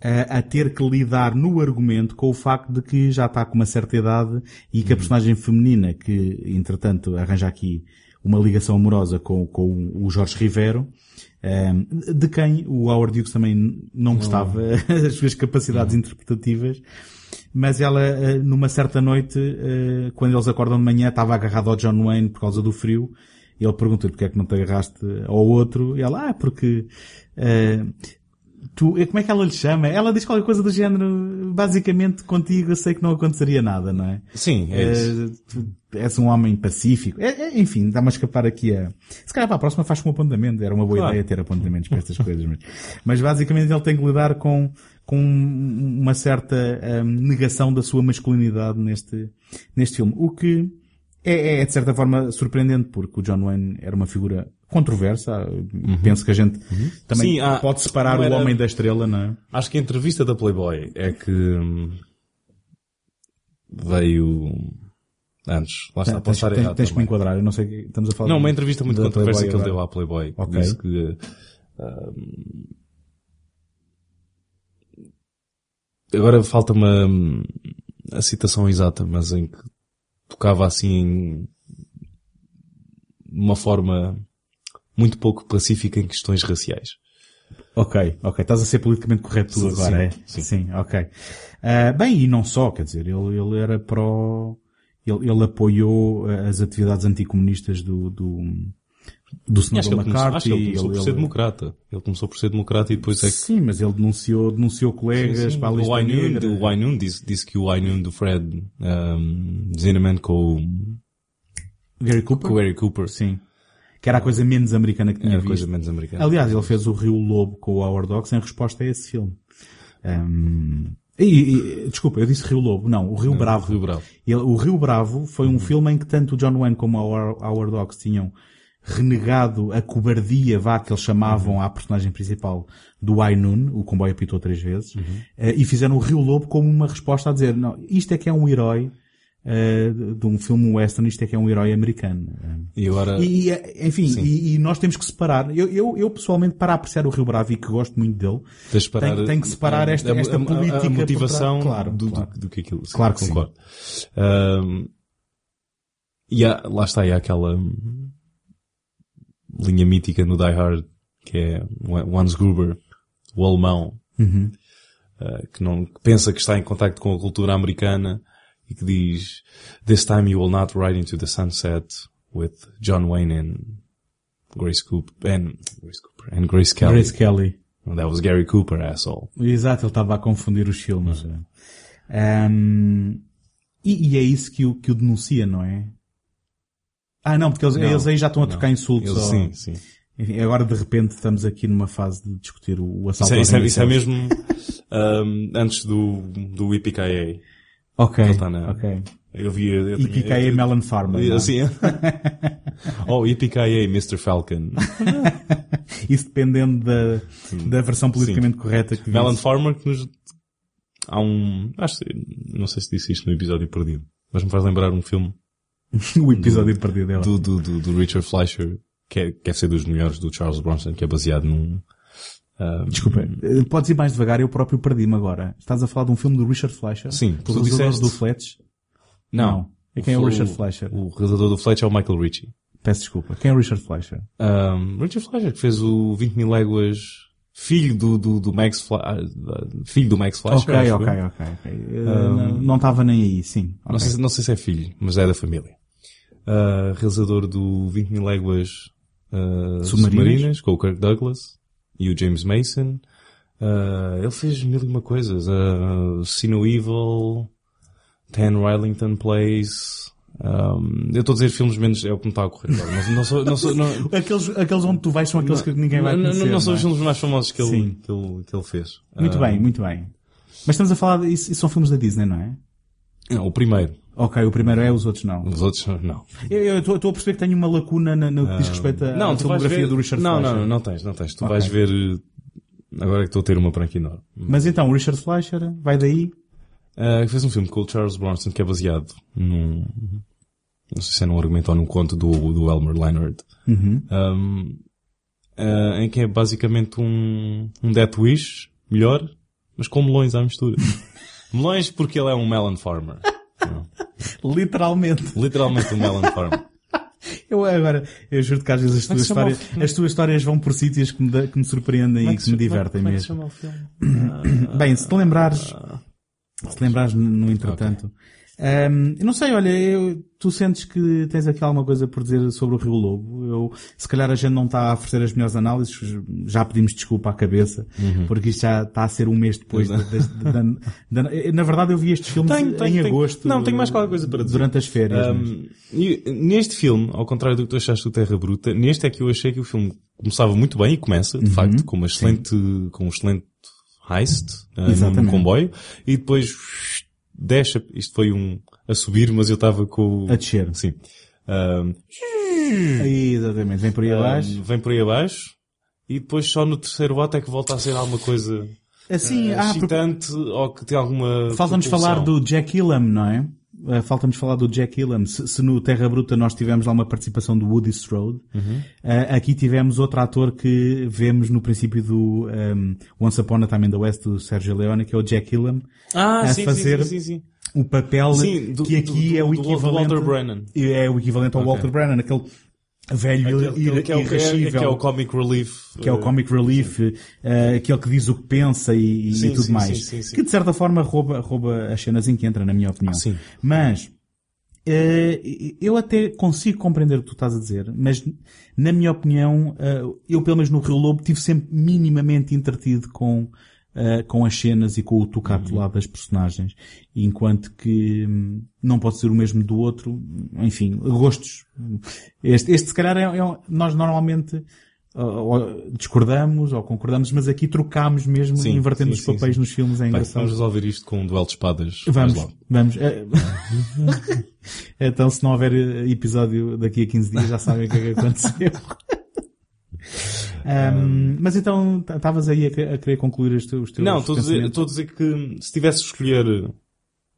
ah, a ter que lidar no argumento com o facto de que já está com uma certa idade e que a personagem feminina, que entretanto arranja aqui uma ligação amorosa com, com o Jorge Rivero, de quem o Howard Hughes também não gostava <laughs> as suas capacidades interpretativas, mas ela, eh, numa certa noite, eh, quando eles acordam de manhã, estava agarrada ao John Wayne por causa do frio. E ele pergunta-lhe porque é que não te agarraste ao outro. E ela, ah, porque, eh, tu, eh, como é que ela lhe chama? Ela diz qualquer coisa do género, basicamente contigo eu sei que não aconteceria nada, não é? Sim, é isso. Eh, tu és um homem pacífico. É, é, enfim, dá-me a escapar aqui a... Se calhar para a próxima faz com um apontamento. Era uma boa Claro. ideia ter apontamentos para estas coisas. Mas, mas basicamente ele tem que lidar com, com uma certa hum, negação da sua masculinidade neste, neste filme. O que é, é, de certa forma surpreendente porque o John Wayne era uma figura controversa. Penso que a gente também Sim, há- pode separar não o era- homem da estrela, não é? Acho que a entrevista da Playboy é que hum, veio antes. Lá está, Tens, tens, tens que me enquadrar. Eu não sei, que- estamos a falar Não, de- uma entrevista muito controversa que ele deu à Playboy. Ok. Disse que hum, agora falta-me hum, a citação exata, mas em que tocava assim em uma forma muito pouco pacífica em questões raciais. Ok, ok. Estás a ser politicamente correto tu Sim, agora, sim, é? sim. ok. Ah, bem, e não só, quer dizer, ele, ele era pró... Ele, ele apoiou ah, as atividades anticomunistas do, do, do senador ele começou, McCarthy. acho que ele começou por ele- ser ele- democrata. Ele começou por ser democrata e depois é que Sim, mas ele denunciou, denunciou colegas Sim, para a o lista Wainun, negra. o Wainun disse, disse que o Wainun do Fred um, Zinnemann com, o- Gary Cooper? com o Gary Cooper Sim. Que era a coisa menos americana que tinha era visto. coisa menos americana. Aliás, ele fez o Rio Lobo com o Howard Hawks em resposta a esse filme. Ahm, e, e- desculpa, eu disse Rio Lobo. Não, o Rio Bravo. Rio Bravo. Ele- o Rio Bravo foi um filme em que tanto o John Wayne como o Howard Hawks tinham renegado a cobardia, vá, que eles chamavam à personagem principal do Ainun, o comboio apitou três vezes, eh, e fizeram o Rio Lobo como uma resposta a dizer, não, isto é que é um herói, eh, de um filme western, isto é que é um herói americano. E agora... E, e, enfim, Sim. e, e nós temos que separar. Eu, eu, eu, pessoalmente, para apreciar o Rio Bravo e que gosto muito dele, de parar- tem, tem que separar esta, esta a, a- política. a motivação. Claro, do, claro. Do, do que aquilo. Sim, Claro que sim. concordo. Ahm, e há, lá está, há aquela linha mítica no Die Hard que é o Hans Gruber, o alemão, Uhum. ah, que não que pensa que está em contacto com a cultura americana e que diz This time you will not ride into the sunset with John Wayne and Grace Cooper and Grace Cooper and Grace Kelly. Grace Kelly. That was Gary Cooper, asshole. Exato, ele estava a confundir os filmes. Ahm, e, e é isso que o, que o denuncia, não é? Ah, não, porque eles, Não, eles aí já estão a trocar insultos. Eles- ao- sim, sim. Enfim, agora de repente estamos aqui numa fase de discutir o, o assalto é, isso é, isso é Céus. mesmo um, antes do, do IPKA. Ok, tá na- ok. Eu vi... Eu E pica aí Melon Farmer. é? Assim, <laughs> oh, IPKA, Mr. Falcon. <laughs> Isso dependendo da, da versão politicamente correta que Melon. Farmer que nos... Há um... Acho. Não sei se disse isto no episódio perdido. Mas me faz lembrar um filme <laughs> o episódio perdido dela. do, do, do, do Richard Fleischer, que é, que é ser dos melhores do Charles Bronson, que é baseado num... ah, Desculpa, eh, podes ir mais devagar, eu próprio perdi-me agora. Estás a falar de um filme do Richard Fleischer? Sim, o tu realizador disseste- do Fletch? Não. É quem é o O- Richard Fleischer? O realizador do Fletch é o Michael Ritchie. Peço desculpa. Quem é o Richard Fleischer? Um, Richard Fleischer, que fez o 20 mil léguas, filho do, do, do Max Fle ah, filho do Max Fleischer. ok, ok, ok, ok. Eh, não- Não estava nem aí, sim. Não, Ok. sei, se- não sei se é filho, mas é da família. Uh, realizador do 20 mil léguas uh, Submarinas. submarinas, com o Kirk Douglas e o James Mason. Uh, ele fez mil e uma coisas. Uh, See No Evil, Ten Rylington Plays. Um, eu estou a dizer filmes menos, é o que me está a ocorrer agora. Não, não sou, não sou, não, <laughs> Aqueles, aqueles onde tu vais são aqueles que ninguém vai não, não, conhecer. não são não os é? filmes mais famosos que ele, Sim. que ele, que ele fez. Muito Ah, bem, muito bem. Mas estamos a falar, de, isso, isso são filmes da Disney, não é? Não, o primeiro. Ok, o primeiro é, os outros não. Os outros, não. Eu eu estou a perceber que tenho uma lacuna na- no que diz respeito à não, filmografia ver... do Richard não, Fleischer. não, não tens, não tens. Tu Ok. vais ver... eh, Agora é que estou a ter uma branca enorme. Mas então, o Richard Fleischer, vai daí? Ah, que fez um filme com o Charles Bronson que é baseado num... Não sei se é num argumento ou num conto do, do Elmer Leonard. Uhum. Um, ah, em que é basicamente um, um Death Wish melhor, mas com melões à mistura. <laughs> melões porque ele é um melon farmer. <laughs> <laughs> Literalmente. Literalmente um melon farmer. <laughs> Eu agora, eu juro que às vezes as Como é tuas se histórias, as tuas histórias vão por sítios que me, da- que me surpreendem e que me divertem Como é que se mesmo. chama o filme? <coughs> Bem, se te lembrares, se te lembrares no no entretanto, Ahm, eu não sei, olha, eu- tu sentes que tens aqui alguma coisa por dizer sobre o Rio Lobo? Eu, se calhar a gente não está a oferecer as melhores análises, já pedimos desculpa à cabeça, Uhum. porque isto já está a ser um mês depois da, da- da- da- na verdade eu vi estes filmes Tenho, tenho, em tenho. agosto. Não, tenho mais qualquer coisa para dizer. Durante as férias. Um, neste filme, ao contrário do que tu achaste do Terra Bruta, neste é que eu achei que o filme começava muito bem e começa, Uhum. de facto, com uma excelente, com um excelente heist uh, num Exatamente. comboio e depois deixa, isto foi um a subir, mas eu estava com o- A descer. Sim. Um, Aí, exatamente, vem por aí abaixo. um, vem por aí abaixo e depois só no terceiro ato é que volta a ser alguma coisa Assim, uh, ah, porque excitante ou que tem alguma falta-nos falar do Jack Ilham, não é? Uh, Falta-nos falar do Jack Ilham. Se, se no Terra Bruta nós tivemos lá uma participação do Woody Strode, Uhum. uh, aqui tivemos outro ator que vemos no princípio do um, Once Upon a Time in the West do Sérgio Leone, que é o Jack Ilham, ah, a sim, fazer sim, sim, o papel do- que aqui do- é o do- do equivalente Walter Brennan. é o equivalente ao Ok. Walter Brennan, aquele velho Aquele- que é é- irrascível, que é o comic relief. que é o eh, comic relief, eh, aquele que diz o que pensa e, e Sim, tudo sim, mais. sim. Que de certa forma rouba, rouba as cenas em que entra, na minha opinião. Sim. Mas, eh, eu até consigo compreender o que tu estás a dizer, mas na minha opinião, eh, eu pelo menos no Rio Lobo tive sempre minimamente entretido com, eh, com as cenas e com o tocato Uhum. lá das personagens. Enquanto que hum, não pode ser o mesmo do outro. Enfim, gostos. Este, este se calhar é, é nós normalmente ou- discordamos ou concordamos, mas aqui trocamos mesmo, Sim, invertendo sim, os papéis sim. nos filmes, é engraçado. vamos resolver isto com um duelo de espadas. Vamos, vamos. Eh, <laughs> então, se não houver eh, episódio daqui a 15 dias, já sabem o que é que aconteceu. <laughs> Ahm, mas então, estavas aí a, a querer concluir os teus, os teus Não, estou a dizer, pensamentos? estou a dizer que se tivesse de escolher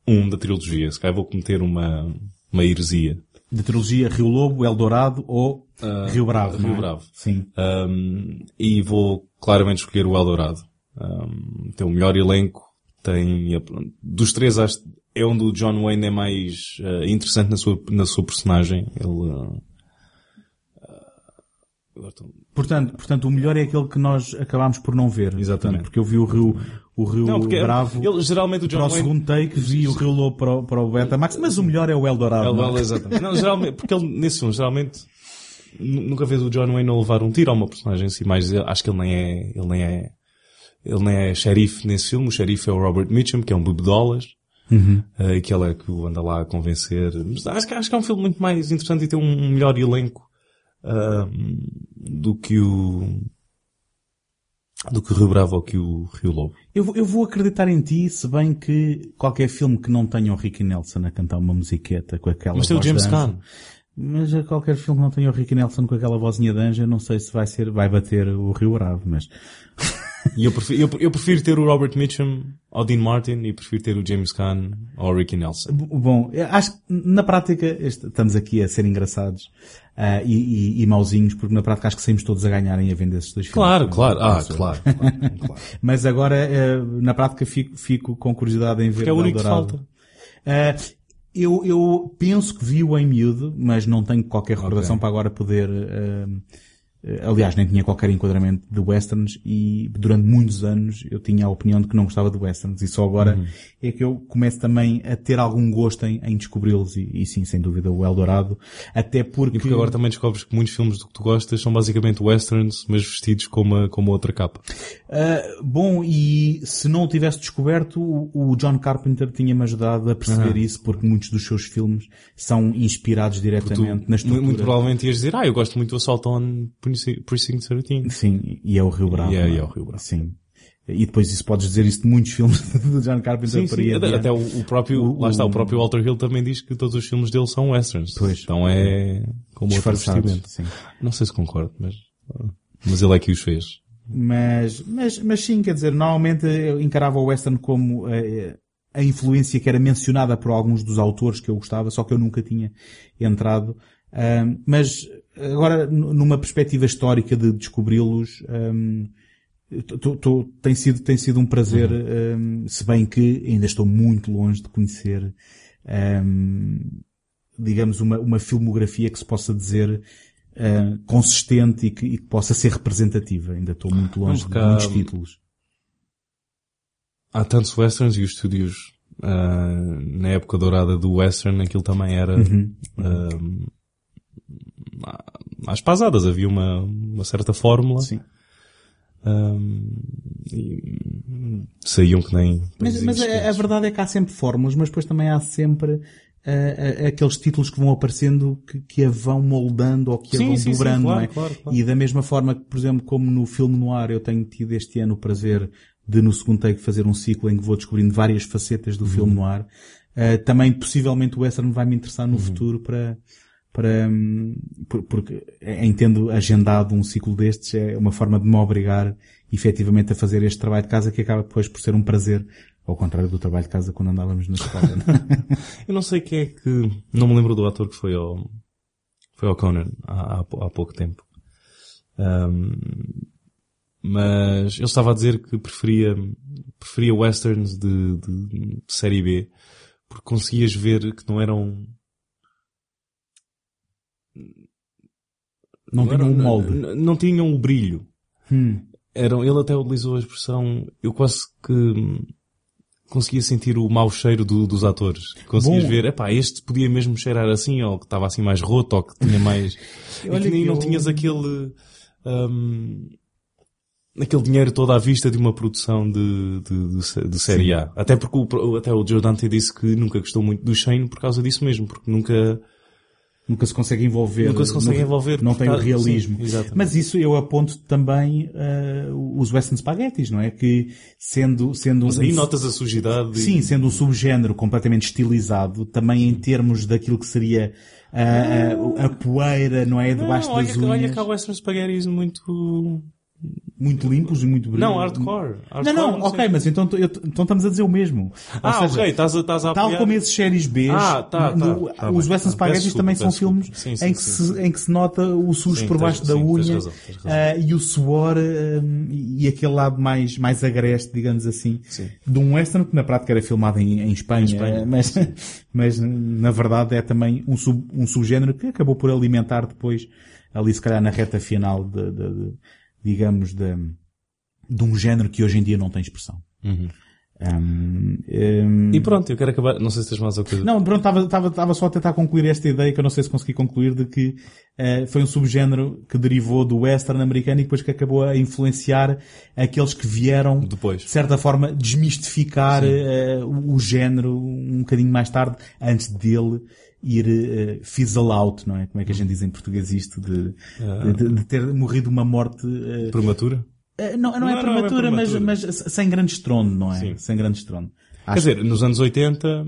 um da trilogia. Se calhar vou cometer uma, uma heresia. Da trilogia Rio Lobo, Eldorado ou Rio Bravo. Rio é? Bravo. Sim. Um, e vou claramente escolher o Eldorado. Um, tem o melhor elenco, tem, dos três acho, é onde o John Wayne é mais uh, interessante na sua, na sua personagem. Ele, uh, agora estou- Portanto, portanto, o melhor é aquele que nós acabámos por não ver. Exatamente. Porque eu vi o Rio, o Rio Não, porque Bravo ele, geralmente o John para o Wayne, segundo take, vi o Rio Lobo para o, para o Betamax, mas o melhor é o Eldorado. Não é? ele, exatamente. Não, geralmente, porque ele, nesse filme, geralmente, nu- nunca vês o John Wayne a levar um tiro a uma personagem assim, mais, acho que ele nem é, ele nem é, ele nem é xerife nesse filme, o xerife é o Robert Mitchum, que é um bebedolas, Uhum. e que ele é que o anda lá a convencer. Mas acho, que- acho que é um filme muito mais interessante e tem um melhor elenco, do que o, do que o Rio Bravo ou que o Rio Lobo. Eu, vou- eu vou acreditar em ti, se bem que qualquer filme que não tenha o Ricky Nelson a cantar uma musiqueta com aquela Mas tem o voz James Caan. Mas a qualquer filme que não tenha o Ricky Nelson com aquela vozinha de anjo, eu não sei se vai ser, vai bater o Rio Bravo, mas... <laughs> E eu prefiro, eu, eu prefiro ter o Robert Mitchum ao Dean Martin e prefiro ter o James Caan ao Ricky Nelson. Bom, acho que na prática este- estamos aqui a ser engraçados ah, e, e, e mauzinhos, porque na prática acho que saímos todos a ganharem a vender esses dois filmes. Claro, claro. Ah, <laughs> claro, claro, claro. Mas agora, eh, na prática, fico, fico com curiosidade em ver Porque é o único que falta. Ah, eu, eu penso que vi-o em miúdo, mas não tenho qualquer recordação para agora poder... eh, aliás, nem tinha qualquer enquadramento de westerns e durante muitos anos eu tinha a opinião de que não gostava de westerns e só agora Uhum. é que eu começo também a ter algum gosto em, em descobri-los e, e sim, sem dúvida, o Eldorado. Até porque... E porque agora também descobres que muitos filmes do que tu gostas são basicamente westerns, mas vestidos com uma, com uma outra capa. Uh, bom, e se não o tivesse descoberto, o o John Carpenter tinha-me ajudado a perceber Ah. isso, porque muitos dos seus filmes são inspirados Tu, diretamente na estrutura. muito provavelmente ias dizer, ah, eu gosto muito do Assault on Precinct Precinct 13. Sim, e é o Rio Bravo. É- não e é o Rio Bravo. Sim. E depois isso podes dizer isso de muitos filmes <laughs> do John Carpenter Sim, sim. Até, até o, próprio, O- lá está, o- próprio Walter Hill também diz que todos os filmes dele são westerns. Pois. Então é como outro vestimento. sim. Não sei se concordo, mas, mas ele é que os fez. Mas, mas, mas sim, quer dizer, normalmente eu encarava o western como eh, a influência que era mencionada por alguns dos autores que eu gostava, só que eu nunca tinha entrado. Ahm, mas agora, numa perspectiva histórica de descobri-los, tô- tô- tem sido, tem sido um prazer, ahm, se bem que ainda estou muito longe de conhecer, ahm, digamos, uma, uma filmografia que se possa dizer consistente e que, e que possa ser representativa. Ainda estou muito longe Não, de há- muitos títulos. Há tantos westerns e os estúdios, ah, na época dourada do western, aquilo também era, Uhum. ah, às pasadas, havia uma, uma certa fórmula. Sim. ah, e saíam que nem... Mas, mas a, a verdade é que há sempre fórmulas, mas depois também há sempre ah, aqueles títulos que vão aparecendo que, que a vão moldando ou que a Sim, vão sim, sim, dobrando, claro, não é? claro, claro. E da mesma forma que, por exemplo, como no filme noir eu tenho tido este ano o prazer de no segundo take fazer um ciclo em que vou descobrindo várias facetas Uhum. do filme noir, ah, também possivelmente o western vai me interessar Uhum. no futuro para para, por- porque entendo agendado um ciclo destes é uma forma de me obrigar efetivamente a fazer este trabalho de casa que acaba depois por ser um prazer, ao contrário do trabalho de casa quando andávamos na escola. é? <laughs> Eu não sei quem é que... Não me lembro do ator que foi ao... Foi ao Conan há, há, há pouco tempo. Ahm, mas ele estava a dizer que preferia, preferia westerns de, de, de série B porque conseguias ver que não eram... Não tinha um molde. Não, não tinham o brilho. Hum. Eram, ele até utilizou a expressão, eu quase que hum, conseguia sentir o mau cheiro do- dos atores. Conseguias Bom. ver, epá, este podia mesmo cheirar assim, ou que estava assim mais roto, ou que tinha mais... <laughs> e Olha que não eu- tinhas aquele... hum, aquele dinheiro todo à vista de uma produção de, de, de, de série A. Até porque o, até o Joe Dante disse que nunca gostou muito do Shane por causa disso mesmo, porque nunca... Nunca se consegue envolver. Nunca se consegue no- envolver Não tem o realismo. sim. Mas isso eu aponto também ah, os western spaghettis, não é? Que sendo, sendo Mas um- aí notas a sujidade. e- Sim, sendo um subgénero completamente estilizado, também em termos daquilo que seria ah, a, a poeira, não é? Debaixo não, olha, das que- olha unhas. que há western spaghettis muito, muito limpos e muito brilhantes. Não, hardcore. Não, Hardcore, não, ok, mas então, eu- então estamos a dizer o mesmo. Ah, seja, ok, estás a, estás a Tal como esses séries B, Ah, tá, tá, no- tá os. Western Ah, Spaghetti também são peço filmes. Sim, sim, em, que sim, se, em que se nota o sujo Sim, por tens- baixo da unha razão, ah, e o suor ah, e aquele lado mais, mais agreste, digamos assim, Sim. de um western que na prática era filmado em, em Espanha, Espanha, ah, mas, <laughs> mas na verdade é também um, sub, um subgénero que acabou por alimentar depois, ali se calhar na reta final de, de- de- digamos, de, de um género que hoje em dia não tem expressão. Uhum. Um, um, E pronto, eu quero acabar. Não sei se tens mais alguma coisa. não, pronto, estava, só a tentar concluir esta ideia que eu não sei se consegui concluir de que eh, foi um subgénero que derivou do western americano e depois que acabou a influenciar aqueles que vieram, Depois. de certa forma, desmistificar eh, o, o género um bocadinho mais tarde, antes dele ir eh, fizzle out, não é? Como é que a gente diz em português isto? De, Ah. de, de ter morrido uma morte... eh, Prematura? eh, não, não, Não, é não é prematura, mas, prematura. mas sem grande estrondo, não é? Sim. Sem grande estrondo. Quer dizer, nos anos 80,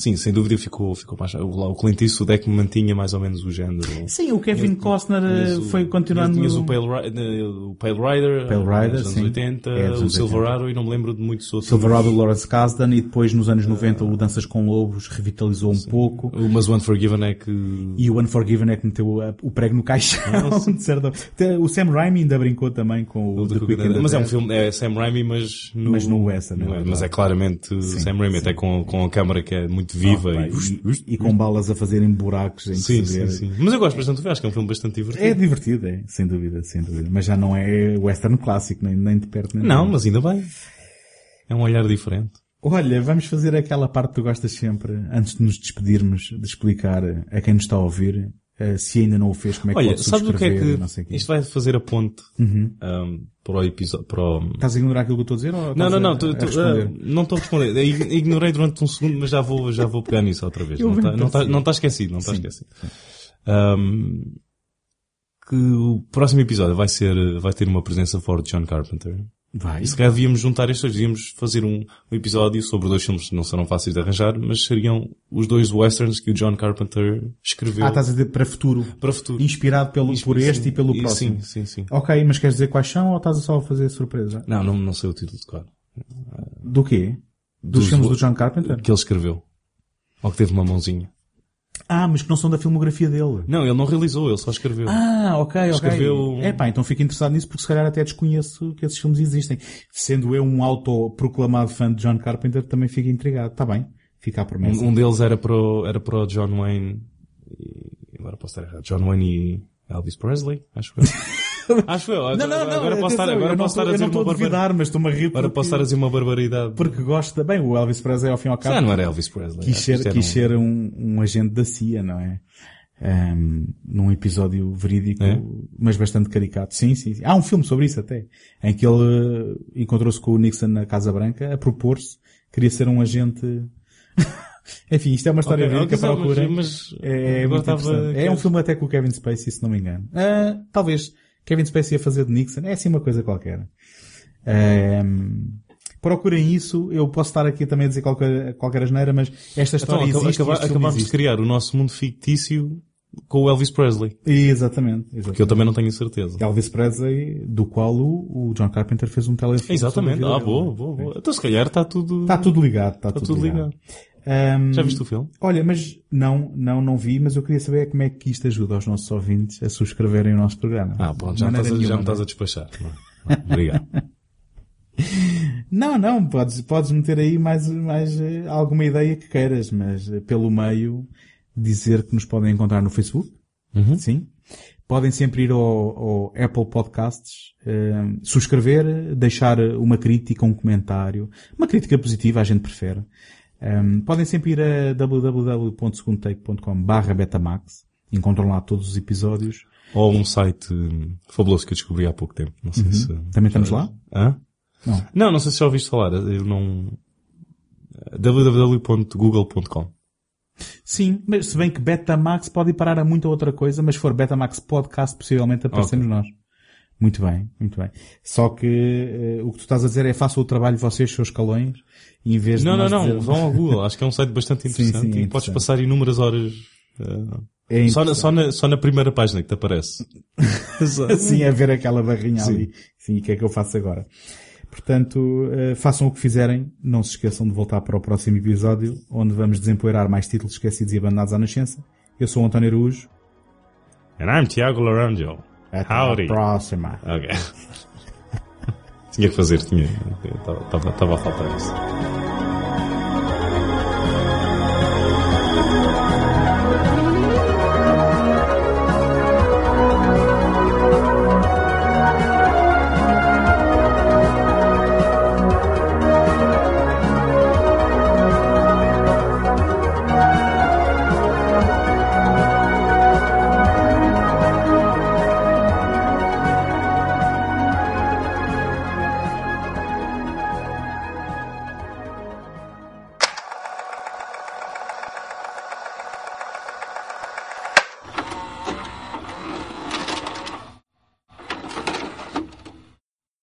sim, sem dúvida ficou, ficou mais, o, Clint Eastwood é que mantinha mais ou menos o género. Sim, o Kevin Costner eh, foi continuando... Tinhas o Pale, eh, o Pale Rider, Pale Rider, nos anos sim. 80, É, o Silverado e não me lembro de muitos outros. Silverado Lawrence Kasdan e depois nos anos 90 o Danças com Lobos revitalizou um pouco O Mas o Unforgiven é que... e o Unforgiven é que meteu o prego no caixão. <laughs> de certa- Até O Sam Raimi ainda brincou também com o, o The The Quick and the mas é um filme, é Sam Raimi, mas no, Mas no western, é no- verdade. mas é claramente Sam Raimi, até com, com a câmara que é muito viva Pá, e, e, e com balas a fazerem buracos em sim, sim, sim. Mas eu gosto bastante do acho que é um filme bastante divertido. É divertido, é, sem dúvida, sem dúvida. Mas já não é western clássico, nem, nem de perto nem Não, mas ainda bem. É um olhar diferente. Olha, vamos fazer aquela parte que tu gostas sempre, antes de nos despedirmos, de explicar a quem nos está a ouvir, eh, se ainda não o fez, como é que Olha, pode sabes o que é que não sei o quê. isto vai fazer a ponte Uhum. um, para o episódio, para o... Estás a ignorar aquilo que eu estou a dizer? Ou Não, não, a- não, a tu- responder? ah, não estou a responder. Ignorei durante um segundo, mas já vou, já vou pegar nisso outra vez. Eu Não está não tá, não tá esquecido, não está esquecido. Um, que o próximo episódio vai ser, vai ter uma presença forte de John Carpenter. Vai. E se calhar devíamos juntar estes, devíamos fazer um, um episódio sobre dois filmes que não serão fáceis de arranjar, mas seriam os dois westerns que o John Carpenter escreveu Ah, estás a dizer para futuro. para futuro. Inspirado pelo, por este Sim, e pelo próximo. Sim, sim, sim. Ok, mas queres dizer quais são ou estás só a fazer surpresa? Não, não, não sei o título de cor. Do quê? Dos, Dos- filmes do John Carpenter? Que ele escreveu. Ou que teve uma mãozinha. Ah, mas que não são da filmografia dele. Não, ele não realizou, ele só escreveu. Ah, ok, ok. Escreveu- É pá, então fico interessado nisso porque se calhar até desconheço que esses filmes existem. Sendo eu um autoproclamado fã de John Carpenter, também fico intrigado. Está bem, fica a promessa. Um, deles era para o, era para o John Wayne e, agora posso estar errado. John Wayne e Elvis Presley, acho eu. <laughs> acho eu. Não, não, não. Agora posso estar, agora posso estar a dizer uma a barbaridade. mas estou-me a rir Agora posso estar a dizer uma barbaridade. porque gosta... Bem, o Elvis Presley ao fim e ao cabo Já não era Elvis Presley. quis que ser, quis um- ser um, um agente da CIA, não é? Ahm, num episódio verídico, É? mas bastante caricato. Sim, sim, sim. Há um filme sobre isso até, em que ele eh, encontrou-se com o Nixon na Casa Branca a propor-se, queria ser um agente... <laughs> Enfim, isto é uma história Ok, verídica, procurem. mas- É, é. É um filme até com o Kevin Spacey, se não me engano. Ah, talvez Kevin Spacey a fazer de Nixon. É assim uma coisa qualquer. Ahm, procurem isso. Eu posso estar aqui também a dizer qualquer, qualquer asneira, mas esta Então, história acaba- existe. acaba- de criar o nosso mundo fictício com o Elvis Presley. Exatamente. Que eu exatamente. também não tenho certeza. Elvis Presley, do qual o, o John Carpenter fez um telefilme. Exatamente. Ah, boa, boa, boa. Então se calhar está tudo... Está tudo ligado. Está, Está tudo, tudo ligado. ligado. Ahm, Já viste o filme? Olha, mas não, não, não vi, mas eu queria saber como é que isto ajuda aos nossos ouvintes a subscreverem o nosso programa. Ah, pronto, já estás a, já me estás a despachar. Obrigado. <laughs> Não, não, podes, podes meter aí mais, mais eh, alguma ideia que queiras, mas eh, pelo meio dizer que nos podem encontrar no Facebook. Uhum. Sim. Podem sempre ir ao, ao Apple Podcasts, eh, subscrever, deixar uma crítica, um comentário. Uma crítica positiva, a gente prefere. Um, podem sempre ir a www.segundotake.com barra Betamax. Encontram lá todos os episódios. Ou um site hum, fabuloso que eu descobri há pouco tempo. Não sei se... Também estamos lá? Hã? Não. Não, não sei se já ouviste falar. Eu não... www.google.com Sim, mas se bem que Betamax pode ir parar a muita outra coisa, mas se for Betamax Podcast, possivelmente aparecemos nós. Muito bem, muito bem. Só que eh, o que tu estás a dizer é façam o trabalho vocês, seus calões, em vez Não, de não, não. dizer- Vão ao Google. <laughs> Acho que é um site bastante Sim, interessante sim, é e podes interessante. passar inúmeras horas uh, É Só na, só, na, só na primeira página que te aparece. <laughs> assim a ver aquela barrinha ali. Sim, o que é que eu faço agora? Portanto, eh, façam o que fizerem, não se esqueçam de voltar para o próximo episódio, onde vamos desempoeirar mais títulos esquecidos e abandonados à nascença. Eu sou o António Araújo. And I'm Tiago Laranjo. Até Howdy. a próxima. Ok. <laughs> tinha que fazer, tinha. Estava a faltar isso.